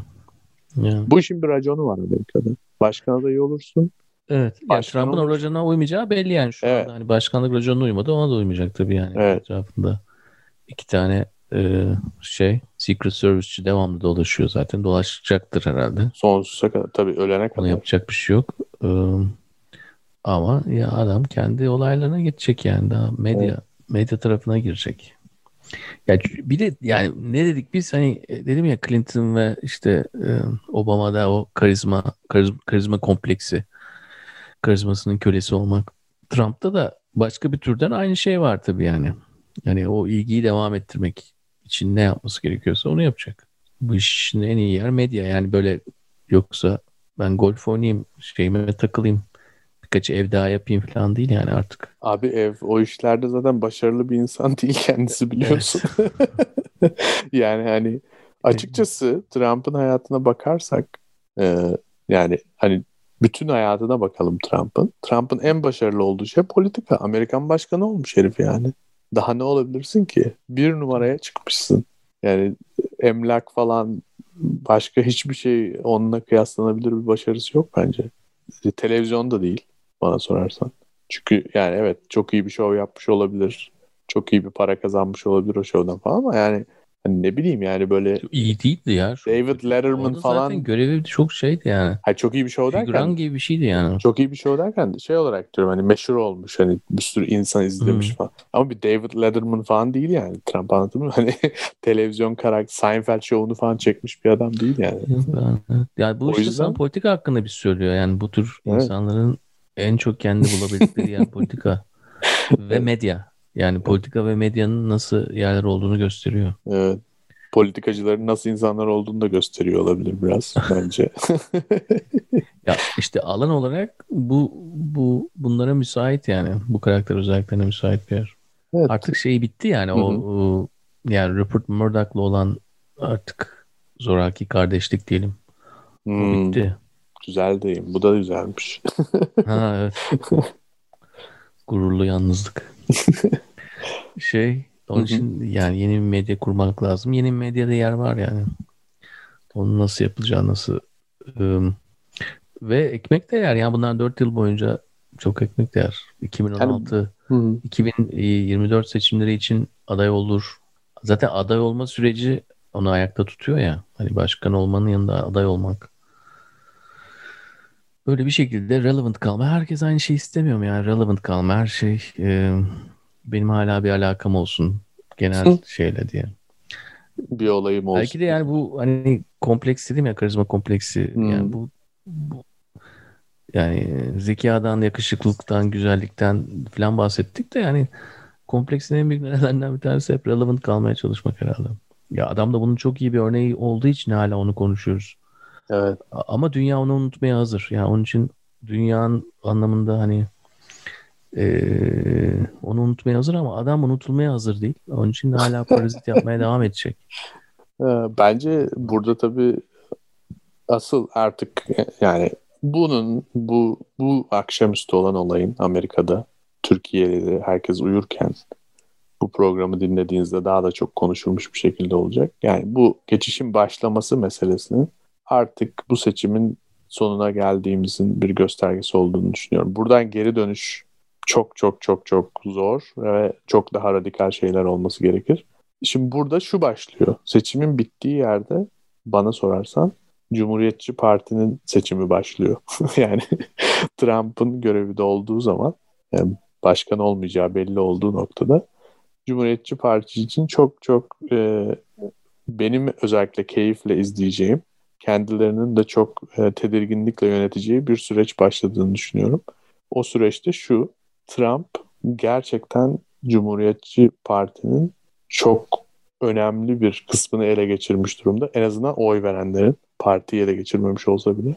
Yani, Bu işin bir raconu var Amerika'da. Başkan adayı olursun. evet. Yani Başkan Trump'ın o olursun. raconuna uymayacağı belli yani şu Evet. anda. Hani başkanlık raconuna uymadı ona da uymayacak tabii yani. Evet. Etrafında iki tane e, şey Secret Service'çi devamlı dolaşıyor zaten. Dolaşacaktır herhalde. Sonsuza kadar. Tabii ölene Ona kadar. yapacak bir şey yok. Ee, ama ya adam kendi olaylarına geçecek yani daha medya medya tarafına girecek. Ya bir de yani ne dedik biz hani e, dedim ya Clinton ve işte e, Obama'da o karizma karizma, karizma kompleksi karizmasının kölesi olmak. Trump'ta da başka bir türden aynı şey var tabii yani. Yani o ilgiyi devam ettirmek için ne yapması gerekiyorsa onu yapacak. Bu işin en iyi yer medya yani böyle yoksa ben golf oynayayım şeyime takılayım birkaç ev daha yapayım falan değil yani artık. Abi ev o işlerde zaten başarılı bir insan değil kendisi biliyorsun. yani hani açıkçası Trump'ın hayatına bakarsak e, yani hani bütün hayatına bakalım Trump'ın. Trump'ın en başarılı olduğu şey politika. Amerikan başkanı olmuş herif yani. Daha ne olabilirsin ki? Bir numaraya çıkmışsın. Yani emlak falan başka hiçbir şey onunla kıyaslanabilir bir başarısı yok bence. Televizyonda değil bana sorarsan. Çünkü yani evet çok iyi bir şov yapmış olabilir. Çok iyi bir para kazanmış olabilir o şovdan falan ama yani hani ne bileyim yani böyle İyi değildi ya. Şu- David Letterman Orada falan Zaten görevi çok şeydi yani. hayır, çok iyi bir şov derken Figüran gibi bir şeydi yani. çok iyi bir show derken de şey olarak diyorum hani meşhur olmuş hani bir sürü insan izlemiş Hmm. falan. Ama bir David Letterman falan değil yani. Trump anladın mı? Hani televizyon karakter Seinfeld şovunu falan çekmiş bir adam değil yani. Yani bu O işte yüzden- politika hakkında bir söylüyor. Yani bu tür Evet. insanların en çok kendi bulabildikleri yer politika ve medya. Yani politika ve medyanın nasıl yerler olduğunu gösteriyor. Evet. Politikacıların nasıl insanlar olduğunu da gösteriyor olabilir biraz bence. Ya işte alan olarak bu bu bunlara müsait yani. Bu karakter özelliklerine müsait bir yer. evet. Artık şey bitti yani o, o- yani Rupert Murdoch'la olan artık zoraki kardeşlik diyelim. O Hmm, bitti. güzel değil. Bu da güzelmiş. Ha evet. Gururlu yalnızlık. Şey onun Hı hı. için yani yeni bir medya kurmak lazım. Yeni bir medyada yer var yani. Onu nasıl yapacağı nasıl ım, ve ekmek de yer. Yani bunlar 4 yıl boyunca çok ekmek de yer. 2016 Hı. 2024 seçimleri için aday olur. Zaten aday olma süreci onu ayakta tutuyor ya. Hani başkan olmanın yanında aday olmak. Böyle bir şekilde relevant kalma. Herkes aynı şey istemiyor mu yani? Relevant kalma. Her şey e, benim hala bir alakam olsun. Genel şeyle diye. Bir olayım olsun. Belki de yani bu hani kompleks dedim ya karizma kompleksi. Hmm. Yani bu, bu yani zekadan, yakışıklılıktan, güzellikten falan bahsettik de yani kompleksin en büyük nedenlerinden bir tanesi hep relevant kalmaya çalışmak herhalde. Ya adam da bunun çok iyi bir örneği olduğu için hala onu konuşuyoruz. Evet. Ama dünya onu unutmaya hazır. Yani onun için dünyanın anlamında hani Ee, onu unutmaya hazır ama adam unutulmaya hazır değil. Onun için de hala parazit yapmaya devam edecek. Bence burada tabii asıl artık yani bunun bu bu akşamüstü olan olayın Amerika'da Türkiye'de herkes uyurken bu programı dinlediğinizde daha da çok konuşulmuş bir şekilde olacak. Yani bu geçişin başlaması meselesinin artık bu seçimin sonuna geldiğimizin bir göstergesi olduğunu düşünüyorum. Buradan geri dönüş çok çok çok çok zor ve çok daha radikal şeyler olması gerekir. Şimdi burada şu başlıyor. Seçimin bittiği yerde bana sorarsan Cumhuriyetçi Parti'nin seçimi başlıyor. yani Trump'ın görevi de olduğu zaman yani başkan olmayacağı belli olduğu noktada Cumhuriyetçi Parti için çok çok e, benim özellikle keyifle izleyeceğim kendilerinin de çok e, tedirginlikle yöneteceği bir süreç başladığını düşünüyorum. O süreçte şu Trump gerçekten Cumhuriyetçi Parti'nin çok önemli bir kısmını ele geçirmiş durumda. En azından oy verenlerin partiyi ele geçirmemiş olsa bile.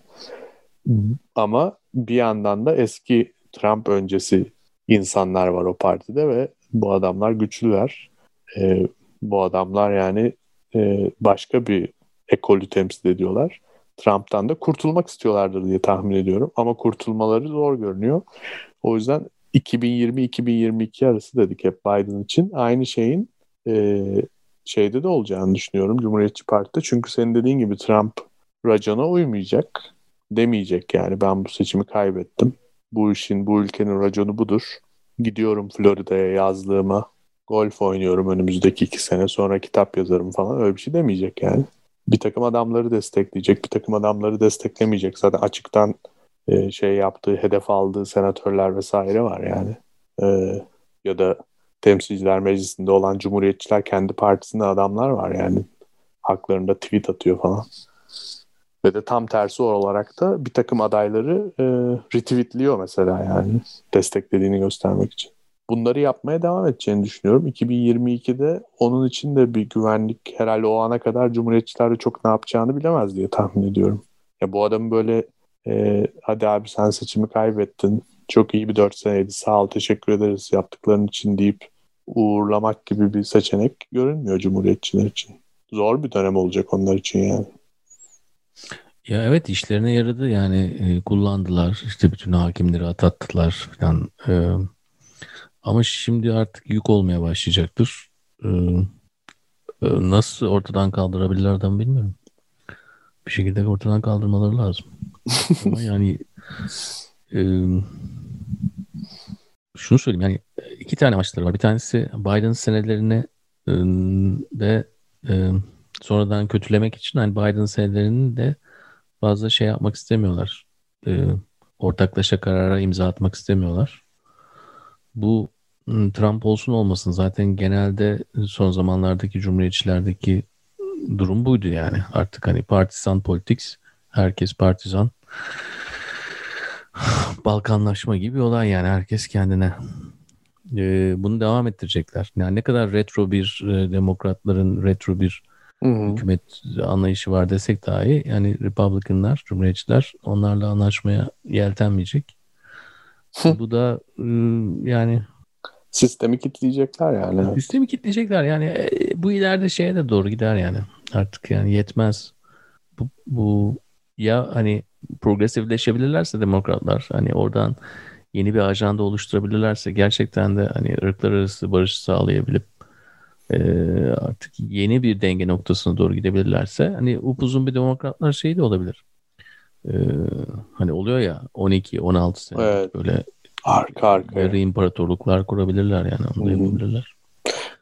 Ama bir yandan da eski Trump öncesi insanlar var o partide ve bu adamlar güçlüler. E, bu adamlar yani e, başka bir ekolü temsil ediyorlar. Trump'tan da kurtulmak istiyorlardır diye tahmin ediyorum. Ama kurtulmaları zor görünüyor. O yüzden 2020-2022 arası dedik hep Biden için. Aynı şeyin e, şeyde de olacağını düşünüyorum Cumhuriyetçi Parti'de. Çünkü senin dediğin gibi Trump racona uymayacak. Demeyecek yani ben bu seçimi kaybettim. Bu işin, bu ülkenin raconu budur. Gidiyorum Florida'ya yazlığıma. Golf oynuyorum önümüzdeki iki sene sonra kitap yazarım falan. Öyle bir şey demeyecek yani. Bir takım adamları destekleyecek, bir takım adamları desteklemeyecek. Zaten açıktan e, şey yaptığı, hedef aldığı senatörler vesaire var yani. E, ya da temsilciler meclisinde olan cumhuriyetçiler kendi partisinde adamlar var yani. Haklarında tweet atıyor falan. Ve de tam tersi olarak da bir takım adayları e, retweetliyor mesela yani desteklediğini göstermek için. Bunları yapmaya devam edeceğini düşünüyorum. 2022'de onun için de bir güvenlik herhalde o ana kadar Cumhuriyetçiler de çok ne yapacağını bilemez diye tahmin ediyorum. Ya bu adamın böyle e, hadi abi sen seçimi kaybettin. Çok iyi bir dört seneydi. Sağ ol teşekkür ederiz yaptıkların için deyip uğurlamak gibi bir seçenek görünmüyor Cumhuriyetçiler için. Zor bir dönem olacak onlar için yani. Ya evet işlerine yaradı yani e, kullandılar işte bütün hakimleri atattılar falan. E, ama şimdi artık yük olmaya başlayacaktır. E, e, nasıl ortadan kaldırabilirlerden bilmiyorum. Bir şekilde ortadan kaldırmaları lazım. Ama yani e, şunu söyleyeyim yani iki tane maçları var. Bir tanesi Biden senelerini e, de e, sonradan kötülemek için hani Biden senelerinin de fazla şey yapmak istemiyorlar. E, ortaklaşa karara imza atmak istemiyorlar. Bu Trump olsun olmasın zaten genelde son zamanlardaki cumhuriyetçilerdeki durum buydu yani. Artık hani partisan politics, herkes partizan. Balkanlaşma gibi bir olay yani herkes kendine. Ee, bunu devam ettirecekler. Yani ne kadar retro bir e, demokratların retro bir Hı-hı. hükümet anlayışı var desek dahi yani Republicanlar, Cumhuriyetçiler onlarla anlaşmaya yeltenmeyecek. Bu da ıı, yani sistemi kitleyecekler yani. Sistemi kitleyecekler yani e, bu ileride şeye de doğru gider yani. Artık yani yetmez. Bu, bu ya hani progresifleşebilirlerse demokratlar hani oradan yeni bir ajanda oluşturabilirlerse gerçekten de hani ırklar arası barış sağlayabilip e, artık yeni bir denge noktasına doğru gidebilirlerse hani upuzun bir demokratlar şey de olabilir. E, hani oluyor ya 12 16 sene evet. böyle arka arka yarı imparatorluklar kurabilirler yani onu da yapabilirler.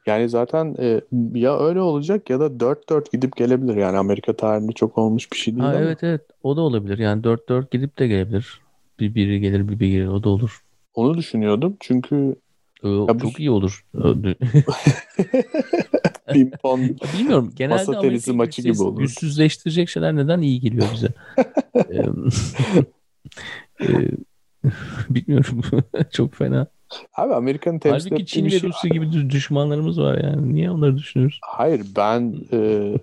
Yani zaten e, ya öyle olacak ya da 4-4 gidip gelebilir. Yani Amerika tarihinde çok olmuş bir şey değil ha, ama. Evet evet o da olabilir. Yani 4-4 gidip de gelebilir. Bir biri gelir bir biri gelir o da olur. Onu düşünüyordum çünkü ya çok bu... iyi olur. Pimpon Bilmiyorum. Genelde masa tenisi maçı gibi olur. Güçsüzleştirecek şeyler neden iyi geliyor bize? Bilmiyorum. çok fena. Abi Amerika'nın temsil Halbuki Çin ve şey... Rusya gibi düşmanlarımız var yani. Niye onları düşünüyoruz? Hayır ben e,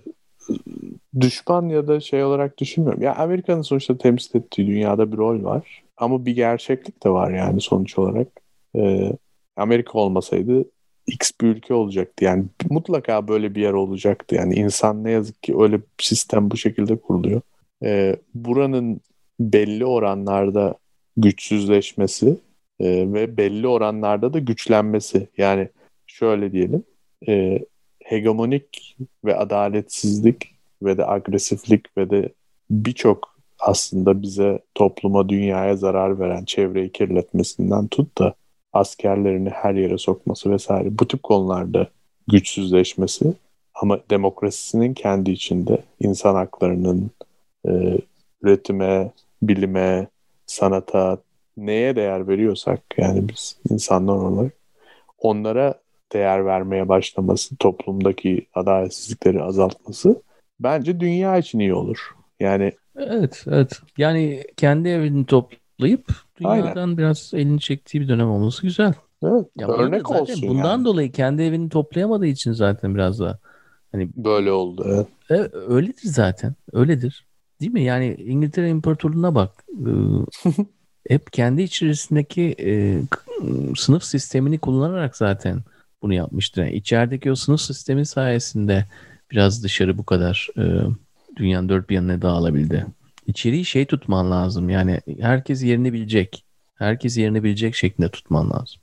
düşman ya da şey olarak düşünmüyorum. Ya Amerika'nın sonuçta temsil ettiği dünyada bir rol var. Ama bir gerçeklik de var yani sonuç olarak. e, Amerika olmasaydı X bir ülke olacaktı. Yani mutlaka böyle bir yer olacaktı. Yani insan ne yazık ki öyle bir sistem bu şekilde kuruluyor. E, buranın belli oranlarda güçsüzleşmesi e, ve belli oranlarda da güçlenmesi. Yani şöyle diyelim e, hegemonik ve adaletsizlik ve de agresiflik ve de birçok aslında bize topluma, dünyaya zarar veren çevreyi kirletmesinden tut da askerlerini her yere sokması vesaire bu tip konularda güçsüzleşmesi ama demokrasisinin kendi içinde insan haklarının e, üretime, bilime, sanata neye değer veriyorsak yani biz insanlar olarak onlara değer vermeye başlaması, toplumdaki adaletsizlikleri azaltması bence dünya için iyi olur. Yani Evet, evet. Yani kendi evini toplayıp dünyadan Aynen. biraz elini çektiği bir dönem olması güzel. Evet, ya örnek olsun Bundan yani. dolayı kendi evini toplayamadığı için zaten biraz daha hani böyle oldu. Evet. evet öyledir zaten. Öyledir. Değil mi? Yani İngiltere İmparatorluğu'na bak. Ee, hep kendi içerisindeki e, sınıf sistemini kullanarak zaten bunu yapmıştır. Yani içerideki o sınıf sistemi sayesinde biraz dışarı bu kadar e, dünyanın dört bir yanına dağılabildi. İçeriği şey tutman lazım. Yani herkes yerini bilecek. Herkes yerini bilecek şeklinde tutman lazım.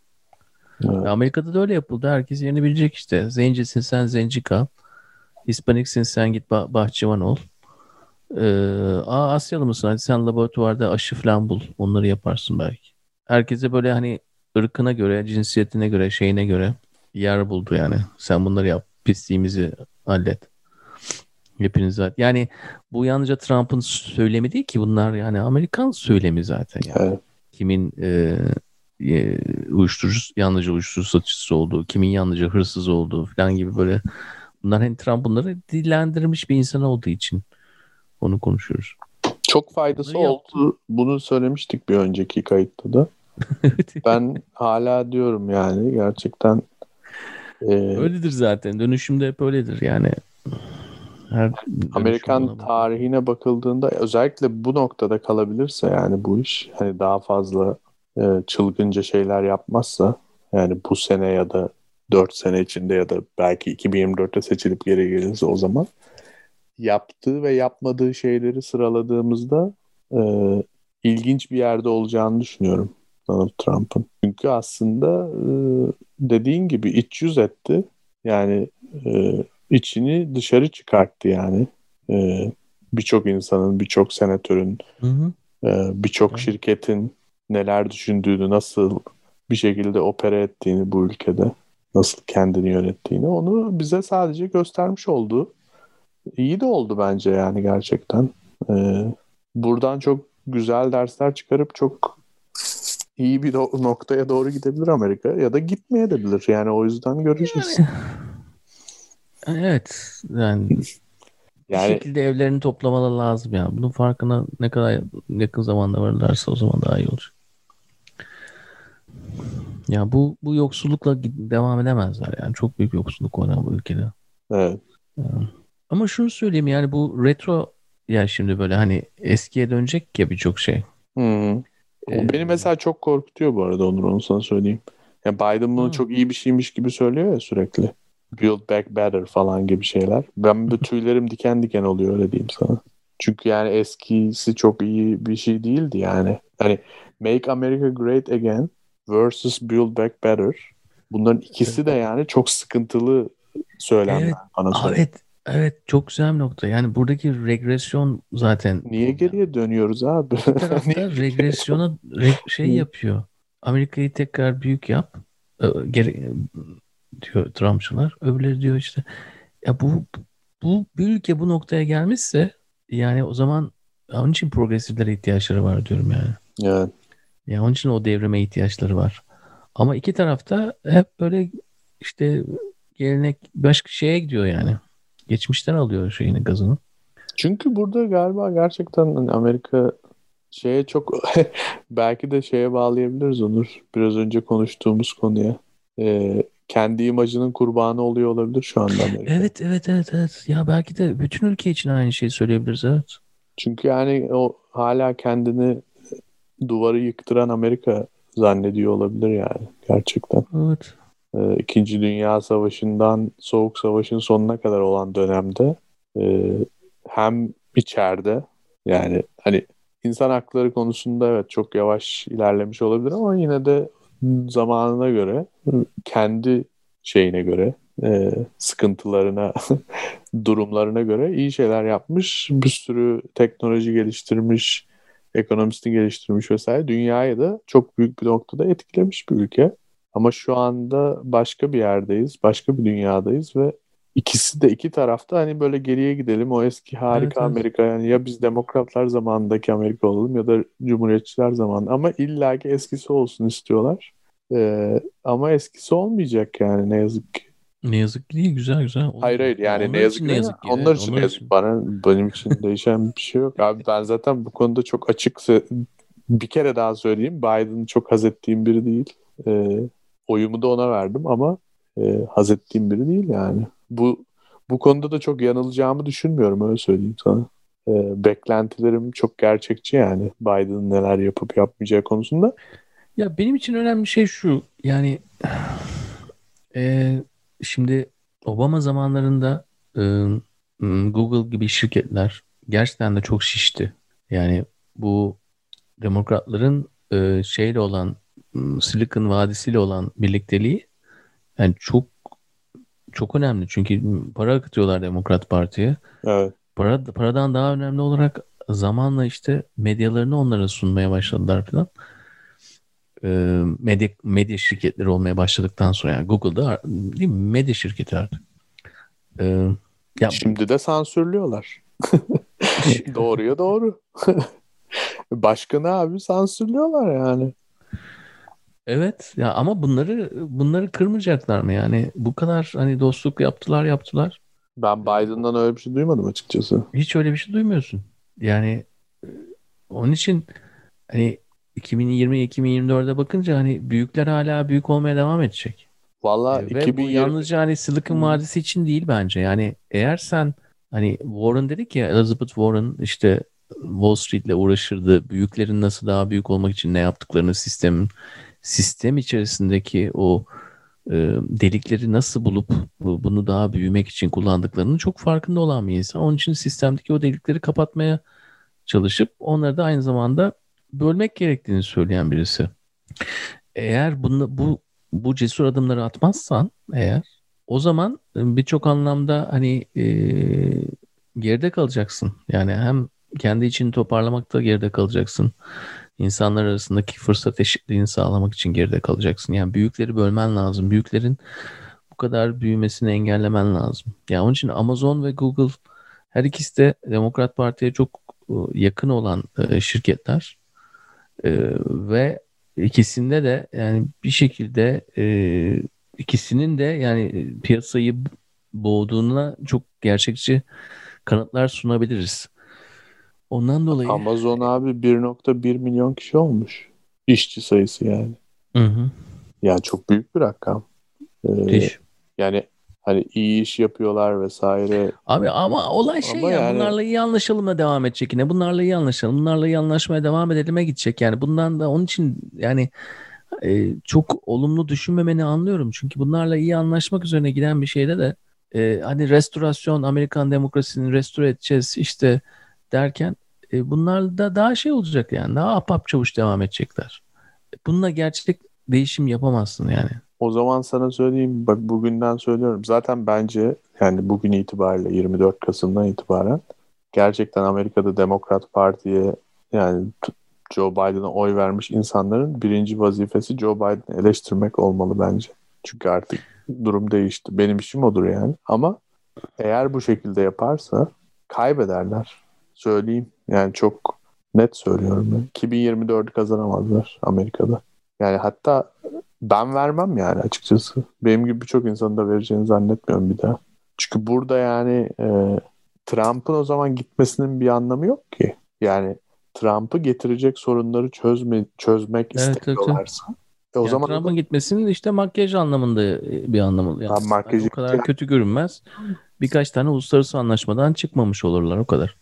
Evet. Amerika'da da öyle yapıldı. Herkes yerini bilecek işte. Zencisin sen zenci kal. Hispaniksin sen git bah- bahçıvan ol. Ee, Aa Asyalı mısın? Hadi sen laboratuvarda aşı falan bul. Onları yaparsın belki. Herkese böyle hani ırkına göre, cinsiyetine göre, şeyine göre yer buldu yani. Sen bunları yap. Pisliğimizi hallet. Hepiniz zaten. Yani bu yalnızca Trump'ın söylemi değil ki bunlar yani Amerikan söylemi zaten yani. Evet. Kimin e, e, uyuşturucu, yalnızca uyuşturucu satıcısı olduğu, kimin yalnızca hırsız olduğu falan gibi böyle bunlar hani Trump bunları dillendirmiş bir insan olduğu için onu konuşuyoruz. Çok faydası Bunları oldu. Bunu söylemiştik bir önceki kayıtta da. ben hala diyorum yani gerçekten e, öyledir zaten. Dönüşümde hep öyledir yani. Her Amerikan tarihine bakıldığında özellikle bu noktada kalabilirse yani bu iş hani daha fazla e, çılgınca şeyler yapmazsa yani bu sene ya da 4 sene içinde ya da belki 2024'te seçilip geri gelirse o zaman yaptığı ve yapmadığı şeyleri sıraladığımızda e, ilginç bir yerde olacağını düşünüyorum Donald Trump'ın. Çünkü aslında e, dediğin gibi iç yüz etti. Yani e, içini dışarı çıkarttı yani. E, birçok insanın, birçok senatörün, e, birçok şirketin neler düşündüğünü, nasıl bir şekilde opera ettiğini bu ülkede, nasıl kendini yönettiğini onu bize sadece göstermiş oldu. İyi de oldu bence yani gerçekten. Ee, buradan çok güzel dersler çıkarıp çok iyi bir do- noktaya doğru gidebilir Amerika ya da gitmeye de bilir. Yani o yüzden göreceğiz. Evet. Yani yani, bir şekilde evlerini toplamaları lazım ya. Bunun farkına ne kadar yakın zamanda varırlarsa o zaman daha iyi olur. Ya bu bu yoksullukla devam edemezler yani. Çok büyük yoksulluk var bu ülkede. Evet. Yani. Ama şunu söyleyeyim yani bu retro ya şimdi böyle hani eskiye dönecek ya birçok şey. -hı. Ee, beni mesela çok korkutuyor bu arada Onur onu sana söyleyeyim. Ya Biden bunu hı. çok iyi bir şeymiş gibi söylüyor ya sürekli. Build back better falan gibi şeyler. Ben bir tüylerim diken diken oluyor öyle diyeyim sana. Çünkü yani eskisi çok iyi bir şey değildi yani. Hani Make America Great Again versus Build Back Better. Bunların ikisi de yani çok sıkıntılı söylemler evet, bana söyle. Evet, evet çok güzel bir nokta. Yani buradaki regresyon zaten. Niye geriye dönüyoruz abi? Bir tarafta regresyona re- şey yapıyor. Amerika'yı tekrar büyük yap. Geri, diyor Trumpçılar. Öbürleri diyor işte ya bu bu bir ülke bu noktaya gelmişse yani o zaman onun için progresiflere ihtiyaçları var diyorum yani. Evet. Yani onun için o devrime ihtiyaçları var. Ama iki tarafta hep böyle işte gelenek başka şeye gidiyor yani. Geçmişten alıyor şeyini gazını. Çünkü burada galiba gerçekten hani Amerika şeye çok belki de şeye bağlayabiliriz Onur. Biraz önce konuştuğumuz konuya. Ee, kendi imajının kurbanı oluyor olabilir şu anda Amerika. Evet evet evet evet. Ya belki de bütün ülke için aynı şeyi söyleyebiliriz evet. Çünkü yani o hala kendini duvarı yıktıran Amerika zannediyor olabilir yani gerçekten. Evet. Ee, İkinci Dünya Savaşı'ndan Soğuk Savaş'ın sonuna kadar olan dönemde e, hem içeride yani hani insan hakları konusunda evet çok yavaş ilerlemiş olabilir ama yine de zamanına göre kendi şeyine göre e, sıkıntılarına durumlarına göre iyi şeyler yapmış bir sürü teknoloji geliştirmiş ekonomisini geliştirmiş vesaire. Dünyayı da çok büyük bir noktada etkilemiş bir ülke ama şu anda başka bir yerdeyiz başka bir dünyadayız ve ikisi de iki tarafta hani böyle geriye gidelim o eski harika Evet, evet. Amerika yani ya biz demokratlar zamanındaki Amerika olalım ya da cumhuriyetçiler zamanı ama illaki eskisi olsun istiyorlar. Ee, ama eskisi olmayacak yani ne yazık ki. Ne yazık ki değil güzel güzel. Olur. Hayır hayır yani Onlar ne yazık için ki, ne yazık ki. onlar için onlar ne yazık bana benim için değişen bir şey yok. Abi ben zaten bu konuda çok açık bir kere daha söyleyeyim Biden'ı çok haz ettiğim biri değil. Ee, oyumu da ona verdim ama e, haz ettiğim biri değil yani. Bu bu konuda da çok yanılacağımı düşünmüyorum öyle söyleyeyim sana. Ee, beklentilerim çok gerçekçi yani Biden'ın neler yapıp yapmayacağı konusunda. Ya benim için önemli şey şu. Yani e, şimdi Obama zamanlarında e, Google gibi şirketler gerçekten de çok şişti. Yani bu demokratların e, şeyle olan m, Silicon Vadisi'yle olan birlikteliği yani çok çok önemli. Çünkü para akıtıyorlar Demokrat Parti'ye. Evet. Para, paradan daha önemli olarak zamanla işte medyalarını onlara sunmaya başladılar falan. Ee, medya, medya şirketleri olmaya başladıktan sonra yani Google'da değil mi? medya şirketi artık. Ee, ya Şimdi de sansürlüyorlar. Doğruya doğru. Başkanı abi sansürlüyorlar yani. Evet ya ama bunları bunları kırmayacaklar mı yani bu kadar hani dostluk yaptılar yaptılar Ben Biden'dan öyle bir şey duymadım açıkçası. hiç öyle bir şey duymuyorsun. Yani e, onun için hani 2020-2024'e bakınca hani büyükler hala büyük olmaya devam edecek. Valla E, Ve bu 2020 yalnızca hani Silicon Hmm. Vadisi için değil bence. Yani eğer sen hani Warren dedik ya Elizabeth Warren işte Wall Street'le uğraşırdı. Büyüklerin nasıl daha büyük olmak için ne yaptıklarını sistemin sistem içerisindeki o e, delikleri nasıl bulup bu- bunu daha büyümek için kullandıklarının çok farkında olan bir insan. Onun için sistemdeki o delikleri kapatmaya çalışıp onları da aynı zamanda bölmek gerektiğini söyleyen birisi. Eğer bunu, bu bu cesur adımları atmazsan eğer o zaman birçok anlamda hani e, geride kalacaksın. Yani hem kendi içini toparlamakta geride kalacaksın. İnsanlar arasındaki fırsat eşitliğini sağlamak için geride kalacaksın. Yani büyükleri bölmen lazım. Büyüklerin bu kadar büyümesini engellemen lazım. Yani onun için Amazon ve Google her ikisi de Demokrat Parti'ye çok e, yakın olan e, şirketler. E, ve ikisinde de yani bir şekilde ikisinin de yani piyasayı boğduğuna çok gerçekçi kanıtlar sunabiliriz. Ondan dolayı Amazon abi 1.1 milyon kişi olmuş. İşçi sayısı yani. Hı hı. Ya çok büyük bir rakam. Ee, yani hani iyi iş yapıyorlar vesaire. Abi ama olay şey Ama ya yani- bunlarla iyi anlaşalım da devam edecek yine. Bunlarla iyi anlaşalım. Bunlarla iyi anlaşmaya devam edelim'e gidecek yani. Bundan da onun için yani e, çok olumlu düşünmemeni anlıyorum. Çünkü bunlarla iyi anlaşmak üzerine giden bir şeyde de e, hani restorasyon Amerikan demokrasisini restore edeceğiz işte derken e, bunlar da daha şey olacak yani. Daha apap çavuş devam edecekler. Bununla gerçek değişim yapamazsın yani. O zaman sana söyleyeyim bak bugünden söylüyorum. Zaten bence yani bugün itibariyle 24 Kasım'dan itibaren gerçekten Amerika'da Demokrat Parti'ye yani Joe Biden'a oy vermiş insanların birinci vazifesi Joe Biden'ı eleştirmek olmalı bence. Çünkü artık durum değişti. Benim işim odur yani. Ama eğer bu şekilde yaparsa kaybederler. Söyleyeyim. Yani çok net söylüyorum. Ben. 2024'ü kazanamazlar Amerika'da. Yani hatta ben vermem yani açıkçası. Benim gibi birçok insanın da vereceğini zannetmiyorum bir daha. Çünkü burada yani e, Trump'ın o zaman gitmesinin bir anlamı yok ki. Yani Trump'ı getirecek sorunları çözme, çözmek Evet, evet, istemiyorlarsa. E o Yani zaman Trump'ın gitmesinin işte makyaj anlamında bir anlamı. Yani makyaj- o kadar kötü görünmez. Birkaç tane uluslararası anlaşmadan çıkmamış olurlar o kadar.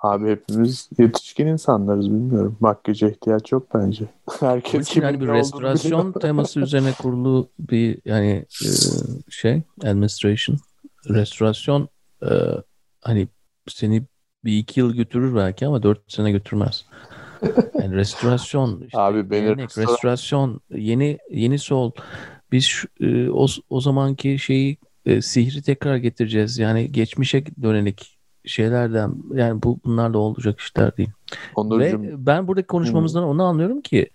Abi hepimiz yetişkin insanlarız bilmiyorum. Makyaja ihtiyaç yok bence. Herkes için yani bir restorasyon teması üzerine kurulu bir yani e, şey administration restorasyon e, hani seni bir iki yıl götürür belki ama dört sene götürmez. Yani restorasyon işte Abi beni gelenek, restorasyon... yeni yeni sol biz e, o, o zamanki şeyi e, sihri tekrar getireceğiz. Yani geçmişe dönelik şeylerden yani bu bunlar da olacak işler değil. Ve ben buradaki konuşmamızdan hmm. onu anlıyorum ki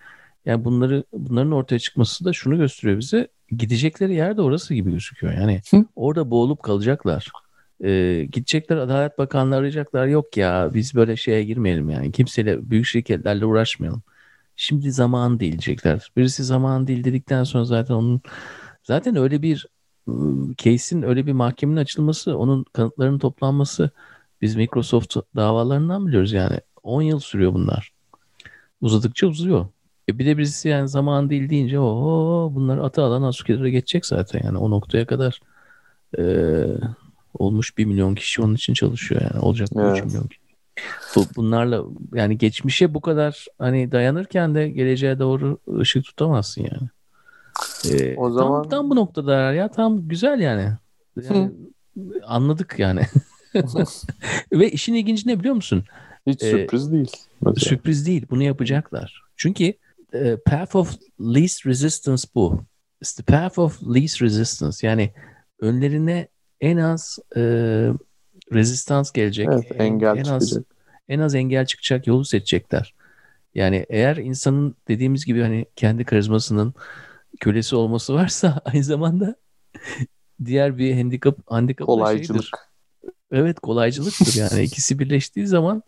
yani bunları bunların ortaya çıkması da şunu gösteriyor bize. Gidecekleri yer de orası gibi gözüküyor. Yani Hı? orada boğulup kalacaklar. Ee, gidecekler Adalet Bakanlığı arayacaklar. Yok ya biz böyle şeye girmeyelim yani. Kimseyle büyük şirketlerle uğraşmayalım. Şimdi zaman değil diyecekler. Birisi zaman değil dedikten sonra zaten onun zaten öyle bir ıı, case'in öyle bir mahkemenin açılması, onun kanıtlarının toplanması biz Microsoft davalarından biliyoruz yani. 10 yıl sürüyor bunlar. Uzadıkça uzuyor. E bir de birisi yani zaman değil deyince o bunlar ata alan askerlere geçecek zaten yani o noktaya kadar e, olmuş bir milyon kişi onun için çalışıyor yani olacak evet. 3 milyon kişi. Bu, bunlarla yani geçmişe bu kadar hani dayanırken de geleceğe doğru ışık tutamazsın yani. Ee, o zaman tam, tam bu noktada ya tam güzel yani. yani anladık yani. Ve işin ilginci ne biliyor musun? Hiç ee, sürpriz değil. Mesela. Sürpriz değil. Bunu yapacaklar. Çünkü e, path of least resistance bu. It's the path of least resistance. Yani önlerine en az e, rezistans gelecek. Evet, engel en, en az en az engel çıkacak yolu seçecekler. Yani eğer insanın dediğimiz gibi hani kendi karizmasının kölesi olması varsa aynı zamanda diğer bir handikap handikap kolaycılık. Şeydir. Evet kolaycılıktır yani ikisi birleştiği zaman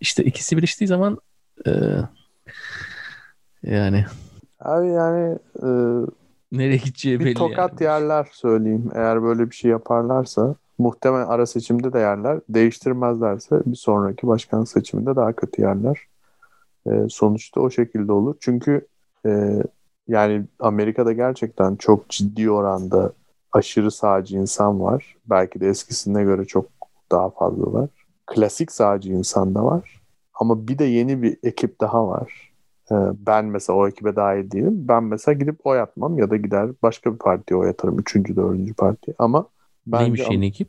işte ikisi birleştiği zaman e, yani abi yani e, nereye gideceği bir belli. Bir tokat yani. yerler söyleyeyim eğer böyle bir şey yaparlarsa muhtemelen ara seçimde de yerler değiştirmezlerse bir sonraki başkan seçiminde daha kötü yerler. E, sonuçta o şekilde olur çünkü e, yani Amerika'da gerçekten çok ciddi oranda aşırı sağcı insan var. Belki de eskisine göre çok daha fazla var. Klasik sağcı insan da var. Ama bir de yeni bir ekip daha var. Ee, ben mesela o ekibe dahil değilim. Ben mesela gidip oy atmam ya da gider başka bir partiye oy atarım. Üçüncü, dördüncü parti. Ama Neymiş yeni ekip?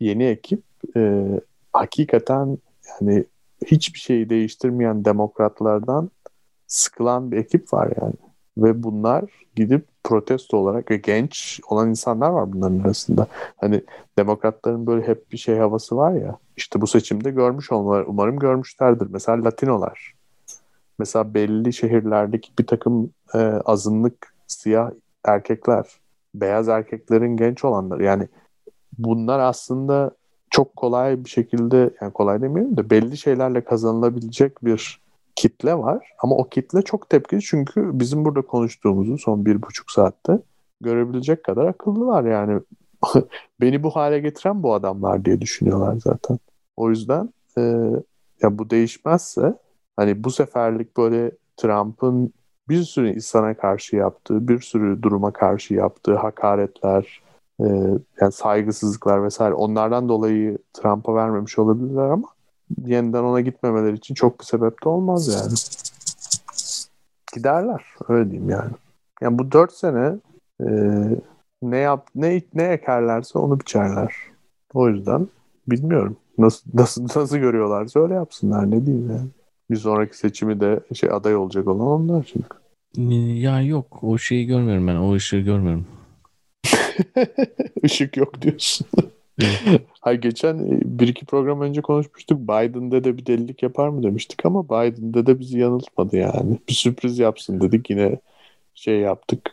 Yeni ekip e, hakikaten yani hiçbir şeyi değiştirmeyen demokratlardan sıkılan bir ekip var yani. Ve bunlar gidip protesto olarak ve genç olan insanlar var bunların arasında. Hani demokratların böyle hep bir şey havası var ya. İşte bu seçimde görmüş olmaları umarım görmüşlerdir. Mesela Latinolar. Mesela belli şehirlerdeki bir takım e, azınlık siyah erkekler, beyaz erkeklerin genç olanları yani bunlar aslında çok kolay bir şekilde yani kolay demiyorum da belli şeylerle kazanılabilecek bir kitle var. Ama o kitle çok tepkili çünkü bizim burada konuştuğumuzu son bir buçuk saatte görebilecek kadar akıllılar yani. Beni bu hale getiren bu adamlar diye düşünüyorlar zaten. O yüzden e, ya bu değişmezse hani bu seferlik böyle Trump'ın bir sürü insana karşı yaptığı, bir sürü duruma karşı yaptığı hakaretler, e, yani saygısızlıklar vesaire onlardan dolayı Trump'a vermemiş olabilirler ama yeniden ona gitmemeleri için çok bir sebep de olmaz yani. Giderler öyle diyeyim yani. Yani bu dört sene e, ne yap ne ne ekerlerse onu biçerler. O yüzden bilmiyorum. Nasıl nasıl nasıl görüyorlarsa öyle yapsınlar ne diyeyim yani. Bir sonraki seçimi de şey aday olacak olan onlar çünkü. Ya yok o şeyi görmüyorum ben. O ışığı görmüyorum. Işık yok diyorsun. Hayır geçen e, bir iki program önce konuşmuştuk. Biden'de de bir delilik yapar mı demiştik ama Biden'de de bizi yanıltmadı yani. Bir sürpriz yapsın dedik yine şey yaptık.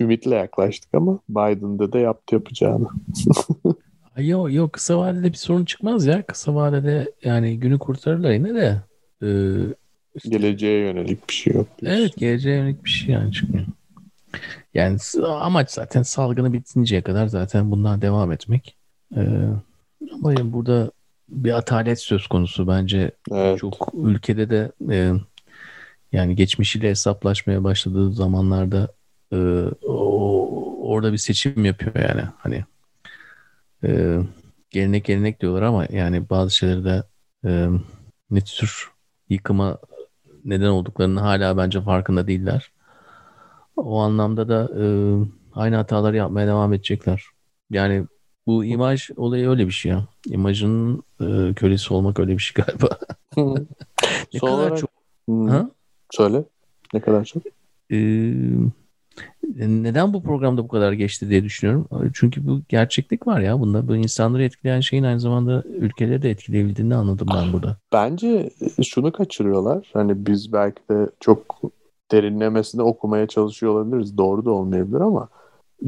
Ümitle yaklaştık ama Biden'de de yaptı yapacağını. yok yok kısa vadede bir sorun çıkmaz ya. Kısa vadede yani günü kurtarırlar yine de. Ee, işte, geleceğe yönelik bir şey yok. Diyorsun. Evet geleceğe yönelik bir şey yani çıkmıyor. Yani amaç zaten salgını bitinceye kadar zaten bundan devam etmek. Ee, ama yani burada bir atalet söz konusu bence evet. çok ülkede de e, yani geçmişiyle hesaplaşmaya başladığı zamanlarda e, o, orada bir seçim yapıyor yani hani e, gelenek gelenek diyorlar ama yani bazı şeyleri de e, ne tür yıkıma neden olduklarını hala bence farkında değiller. O anlamda da e, aynı hataları yapmaya devam edecekler. Yani bu imaj olayı öyle bir şey ya. İmajın e, kölesi olmak öyle bir şey galiba. ne Son kadar olarak- çok. Hmm. Ha? Söyle. Ne kadar çok? E, neden bu programda bu kadar geçti diye düşünüyorum. Çünkü bu gerçeklik var ya bunda. Bu insanları etkileyen şeyin aynı zamanda ülkeleri de etkileyebildiğini anladım ben burada. Bence şunu kaçırıyorlar. Hani biz belki de çok derinlemesine okumaya çalışıyor olabiliriz. Doğru da olmayabilir ama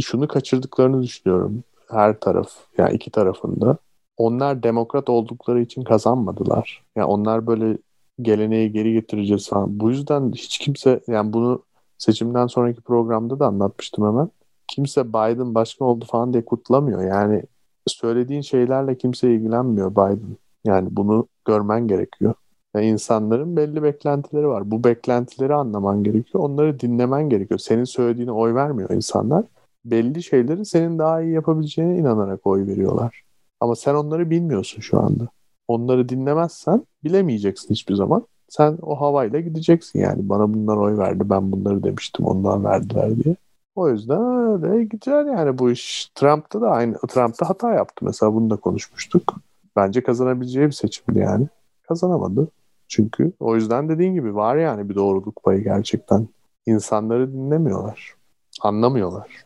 şunu kaçırdıklarını düşünüyorum. Her taraf, yani iki tarafında. Onlar demokrat oldukları için kazanmadılar. Yani onlar böyle geleneği geri getireceğiz falan. Bu yüzden hiç kimse yani bunu seçimden sonraki programda da anlatmıştım hemen. Kimse Biden başkan oldu falan diye kutlamıyor. Yani söylediğin şeylerle kimse ilgilenmiyor Biden. Yani bunu görmen gerekiyor. Yani insanların belli beklentileri var. Bu beklentileri anlaman gerekiyor. Onları dinlemen gerekiyor. Senin söylediğine oy vermiyor insanlar. Belli şeyleri senin daha iyi yapabileceğine inanarak oy veriyorlar. Ama sen onları bilmiyorsun şu anda. Onları dinlemezsen bilemeyeceksin hiçbir zaman. Sen o havayla gideceksin yani. Bana bunlar oy verdi, ben bunları demiştim, ondan verdiler diye. O yüzden öyle gider yani bu iş. Trump'ta da aynı. Trump'ta hata yaptı mesela bunu da konuşmuştuk. Bence kazanabileceği bir seçimdi yani. Kazanamadı. Çünkü o yüzden dediğin gibi var yani bir doğruluk payı gerçekten. İnsanları dinlemiyorlar. Anlamıyorlar.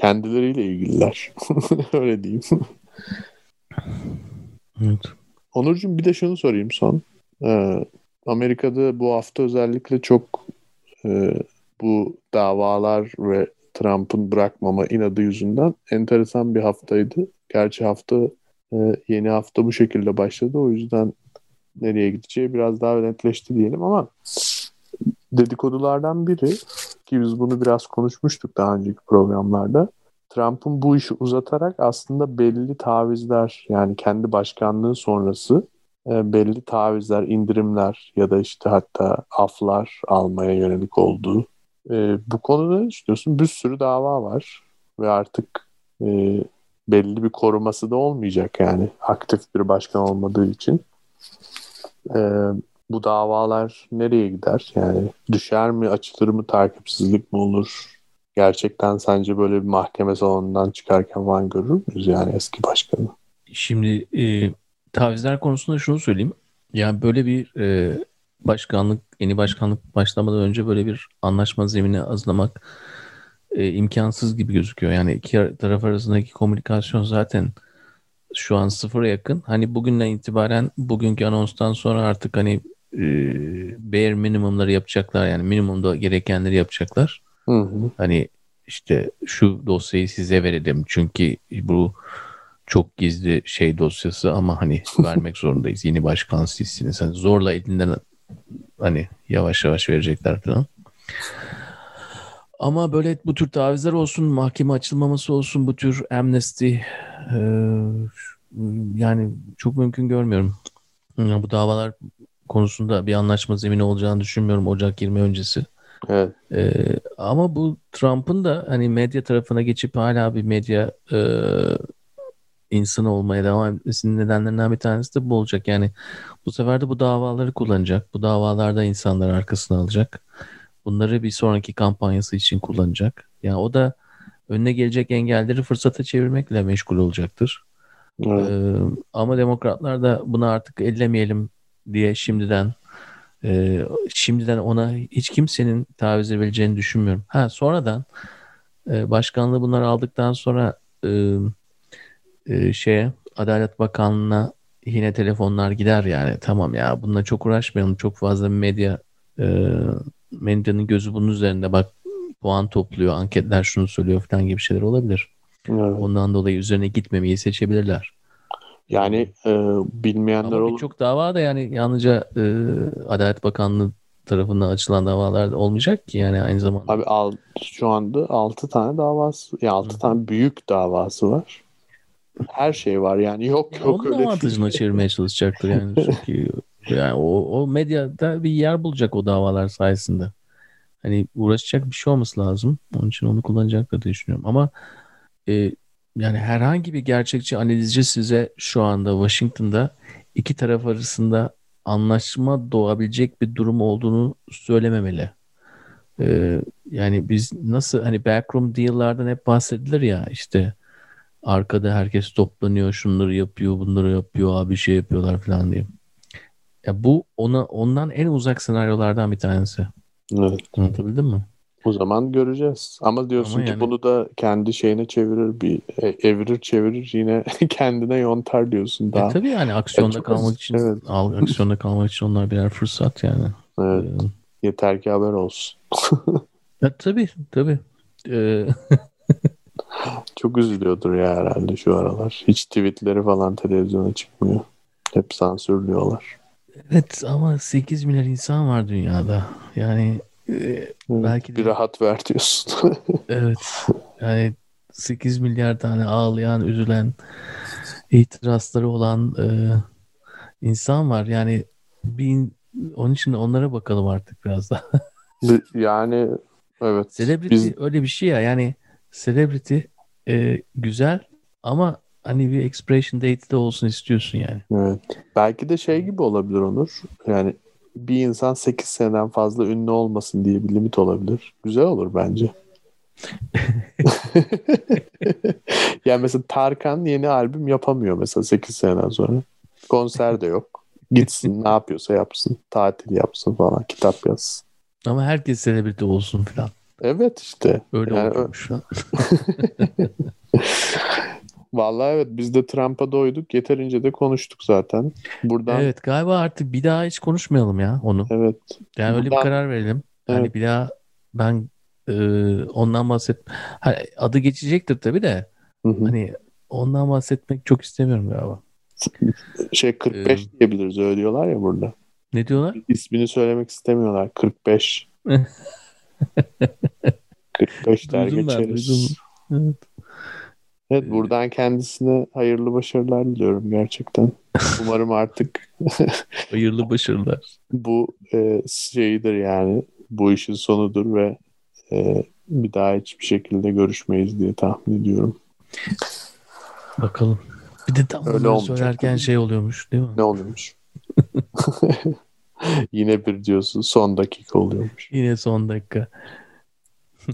Kendileriyle ilgililer. Öyle diyeyim. Evet. Onurcuğum bir de şunu sorayım son. Ee, Amerika'da bu hafta özellikle çok e, bu davalar ve Trump'ın bırakmama inadı yüzünden enteresan bir haftaydı. Gerçi hafta e, yeni hafta bu şekilde başladı. O yüzden nereye gideceği biraz daha netleşti diyelim ama dedikodulardan biri ki biz bunu biraz konuşmuştuk daha önceki programlarda. Trump'ın bu işi uzatarak aslında belli tavizler yani kendi başkanlığı sonrası e, belli tavizler, indirimler ya da işte hatta aflar almaya yönelik olduğu. E, bu konuda düşünüyorsun? Bir sürü dava var ve artık e, belli bir koruması da olmayacak yani aktif bir başkan olmadığı için. Bu davalar nereye gider? Yani düşer mi, açılır mı, takipsizlik mi olur? Gerçekten sence böyle bir mahkeme salonundan çıkarken falan görür müyüz yani eski başkanı? Şimdi e, tavizler konusunda şunu söyleyeyim. Yani böyle bir e, başkanlık, yeni başkanlık başlamadan önce böyle bir anlaşma zemini hazırlamak e, imkansız gibi gözüküyor. Yani iki taraf arasındaki komünikasyon zaten şu an sıfıra yakın. Hani bugünden itibaren bugünkü anonstan sonra artık hani e, bare minimumları yapacaklar. Yani minimumda gerekenleri yapacaklar. Hı hı. Hani işte şu dosyayı size verelim çünkü bu çok gizli şey dosyası ama hani vermek zorundayız. Yeni başkan sizsiniz. Hani zorla elinden hani yavaş yavaş verecekler falan. Ama böyle bu tür tavizler olsun, mahkeme açılmaması olsun, bu tür amnesty e, yani çok mümkün görmüyorum. Bu davalar konusunda bir anlaşma zemini olacağını düşünmüyorum Ocak 20 öncesi. Evet. Ee, ama bu Trump'ın da hani medya tarafına geçip hala bir medya e, insanı olmaya devam etmesinin nedenlerinden bir tanesi de bu olacak. Yani bu sefer de bu davaları kullanacak. Bu davalarda insanlar arkasına alacak. Bunları bir sonraki kampanyası için kullanacak. Yani o da önüne gelecek engelleri fırsata çevirmekle meşgul olacaktır. Evet. Ee, ama demokratlar da bunu artık ellemeyelim diye şimdiden e, şimdiden ona hiç kimsenin taviz verebileceğini düşünmüyorum. Ha sonradan e, başkanlığı bunları aldıktan sonra e, e, şeye Adalet Bakanlığı'na yine telefonlar gider yani tamam ya bununla çok uğraşmayalım çok fazla medya e, medyanın gözü bunun üzerinde bak puan topluyor anketler şunu söylüyor falan gibi şeyler olabilir. evet. Ondan dolayı üzerine gitmemeyi seçebilirler. Yani e, bilmeyenler Ama olur. birçok dava da yani yalnızca e, Adalet Bakanlığı tarafından açılan davalar da olmayacak ki yani aynı zamanda. Abi al, şu anda 6 tane davası, ya 6 tane büyük davası var. Her şey var yani yok Ya yok onun öyle avantajına değil. çevirmeye çalışacaktır yani çünkü yani o, o medyada bir yer bulacak o davalar sayesinde. Hani uğraşacak bir şey olması lazım. Onun için onu kullanacaklar diye düşünüyorum. Ama e, yani herhangi bir gerçekçi analizci size şu anda Washington'da iki taraf arasında anlaşma doğabilecek bir durum olduğunu söylememeli. Ee, yani biz nasıl hani backroom deal'lardan hep bahsedilir ya işte arkada herkes toplanıyor şunları yapıyor bunları yapıyor abi şey yapıyorlar falan diye. Ya bu ona ondan en uzak senaryolardan bir tanesi. Evet. Anlatabildim mi? O zaman göreceğiz. Ama diyorsun Ama ki yani- bunu da kendi şeyine çevirir bir e, evirir çevirir yine kendine yontar diyorsun E daha. tabii yani aksiyonda çok kalmak az- için evet. al- aksiyonda kalmak için onlar birer fırsat yani. Evet, Ee, yeter ki haber olsun. e, tabii tabii. Ee, Çok üzülüyordur ya herhalde şu aralar. Hiç tweetleri falan televizyona çıkmıyor. Hep sansürlüyorlar. evet ama 8 milyar insan var dünyada. Yani e, Evet, Belki de- bir rahat ver diyorsun. Evet. Yani 8 milyar tane ağlayan, üzülen, itirazları olan e, insan var. Yani bin, onun için onlara bakalım artık biraz daha. yani evet. Celebrity Biz öyle bir şey ya. Yani celebrity e, güzel ama hani bir expiration date de olsun istiyorsun yani. Evet. Belki de şey gibi olabilir Onur. Yani bir insan 8 seneden fazla ünlü olmasın diye bir limit olabilir. Güzel olur bence. yani mesela Tarkan yeni albüm yapamıyor mesela 8 seneden sonra. Konser de yok. Gitsin ne yapıyorsa yapsın. Tatil yapsın falan. Kitap yazsın. Ama herkes celebrity olsun falan. Evet işte. Öyle Yani oluyormuş. Vallahi evet biz de Trump'a doyduk. Yeterince de konuştuk zaten. Buradan Evet galiba artık bir daha hiç konuşmayalım ya onu. evet. Yani öyle bir karar verelim. Hani Evet. bir daha ben e, ondan bahset Ha, adı geçecektir tabii de Hı hı. hani ondan bahsetmek çok istemiyorum galiba. Şey 45 Ee, diyebiliriz öyle diyorlar ya burada. Ne diyorlar? İsmini söylemek istemiyorlar. 45. 45 der ben, geçeriz. duydum. Evet. Evet buradan kendisine hayırlı başarılar diliyorum gerçekten. Umarım artık Hayırlı başarılar. bu e, şeyidir yani bu işin sonudur ve e, bir daha hiçbir şekilde görüşmeyiz diye tahmin ediyorum. Bakalım. Bir de tam Öyle bunları söylerken şey oluyormuş değil mi? Ne oluyormuş? Yine bir diyorsun son dakika oluyormuş. Yine son dakika.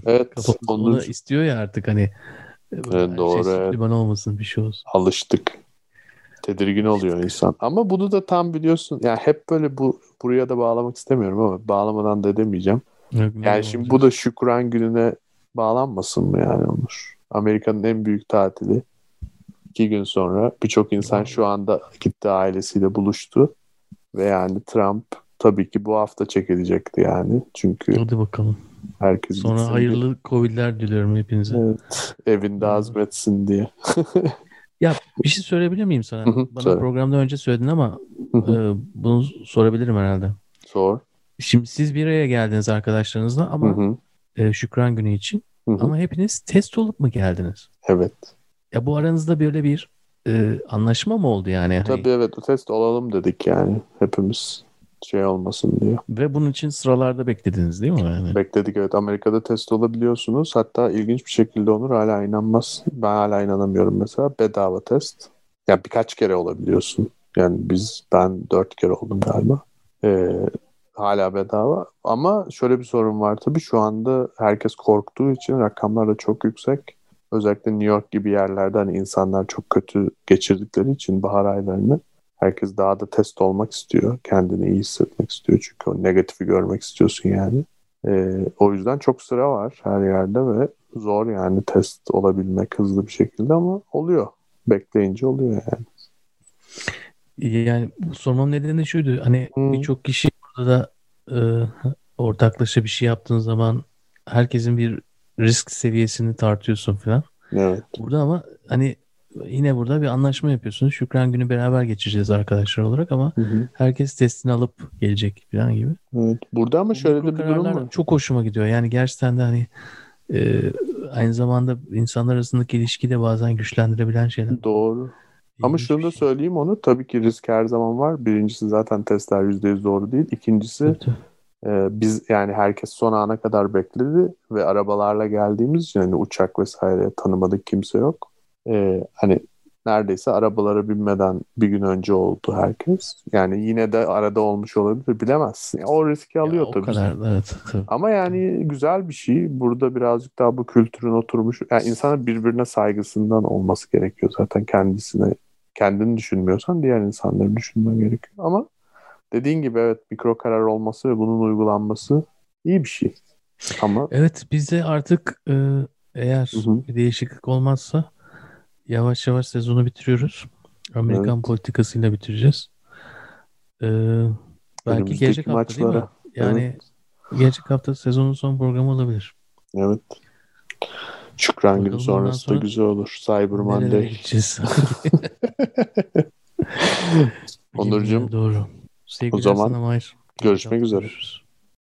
Evet Kafamız onu istiyor ya artık hani her doğru, şey evet. Olmasın bir şey olsun. alıştık. Tedirgin oluyor insan. Ama bunu da tam biliyorsun. Yani hep böyle bu buraya da bağlamak istemiyorum ama bağlamadan da edemeyeceğim. Yok, Yani şimdi olacak? bu da Şükran gününe bağlanmasın mı yani Onur? Amerika'nın en büyük tatili. İki gün sonra birçok insan şu anda gitti ailesiyle buluştu. Ve yani Trump tabii ki bu hafta çekilecekti yani. Çünkü Hadi bakalım. Herkes Sonra gitsin hayırlı Covid'ler diliyorum hepinize. diye. Evet, evinde Hı. azmetsin diye. Ya bir şey söyleyebilir miyim sana? Bana söyle. programdan önce söyledin ama Hı hı. e, bunu sorabilirim herhalde. Sor. Şimdi siz bir araya geldiniz arkadaşlarınızla ama e, Şükran Günü için ama hepiniz test olup mu geldiniz? Evet. Ya bu aranızda böyle bir e, anlaşma mı oldu yani? Hani- Tabii evet o test olalım dedik yani hepimiz şey olmasın diye. Ve bunun için sıralarda beklediniz değil mi? Yani? Bekledik evet Amerika'da test olabiliyorsunuz. Hatta ilginç bir şekilde Onur hala inanmaz. Ben hala inanamıyorum mesela bedava test. Ya birkaç kere olabiliyorsun. Yani biz ben dört kere oldum galiba. Ee, hala bedava. Ama şöyle bir sorun var tabii şu anda herkes korktuğu için rakamlar da çok yüksek. Özellikle New York gibi yerlerde hani insanlar çok kötü geçirdikleri için bahar aylarını herkes daha da test olmak istiyor. Kendini iyi hissetmek istiyor çünkü o negatifi görmek istiyorsun yani. Ee, o yüzden çok sıra var her yerde ve zor yani test olabilmek hızlı bir şekilde ama oluyor. Bekleyince oluyor yani. Yani bu sormam nedeni de şuydu. Hani Hı. birçok kişi burada da e, ortaklaşa bir şey yaptığın zaman herkesin bir risk seviyesini tartıyorsun falan. Evet. Burada ama hani yine burada bir anlaşma yapıyorsunuz. Şükran günü beraber geçeceğiz arkadaşlar olarak ama Hı hı. herkes testini alıp gelecek falan gibi. evet. Burada ama şöyle de bir durum var. çok hoşuma gidiyor. Yani gerçekten de hani e, aynı zamanda insanlar arasındaki ilişkiyi de bazen güçlendirebilen şeyler. Doğru. Ama İlginç şunu da şey. söyleyeyim onu. Tabii ki risk her zaman var. Birincisi zaten testler %100 doğru değil. İkincisi e, biz yani herkes son ana kadar bekledi ve arabalarla geldiğimiz için hani uçak vesaire tanımadık kimse yok. E, hani neredeyse arabalara binmeden bir gün önce oldu herkes. Yani yine de arada olmuş olabilir bilemezsin. O riski alıyor ya, o tabii. kadar evet. Tabii. Ama yani güzel bir şey. Burada birazcık daha bu kültürün oturmuş. Yani insanın birbirine saygısından olması gerekiyor zaten kendisine. Kendini düşünmüyorsan diğer insanları düşünmen gerekiyor. Ama dediğin gibi evet mikro karar olması ve bunun uygulanması iyi bir şey. Ama Evet biz de artık e, eğer Hı hı. bir değişiklik olmazsa yavaş yavaş sezonu bitiriyoruz. Amerikan Evet. politikasıyla bitireceğiz. E, belki Önümüzdeki gelecek hafta değil mi? maçlara. Yani gelecek hafta sezonun son programı olabilir. evet. Şükran günü sonrası da sonra güzel olur. Cyber Monday. Onurcuğum, Doğru. Sevgiler zaman sana Mahir. görüşmek üzere. Görüşürüz.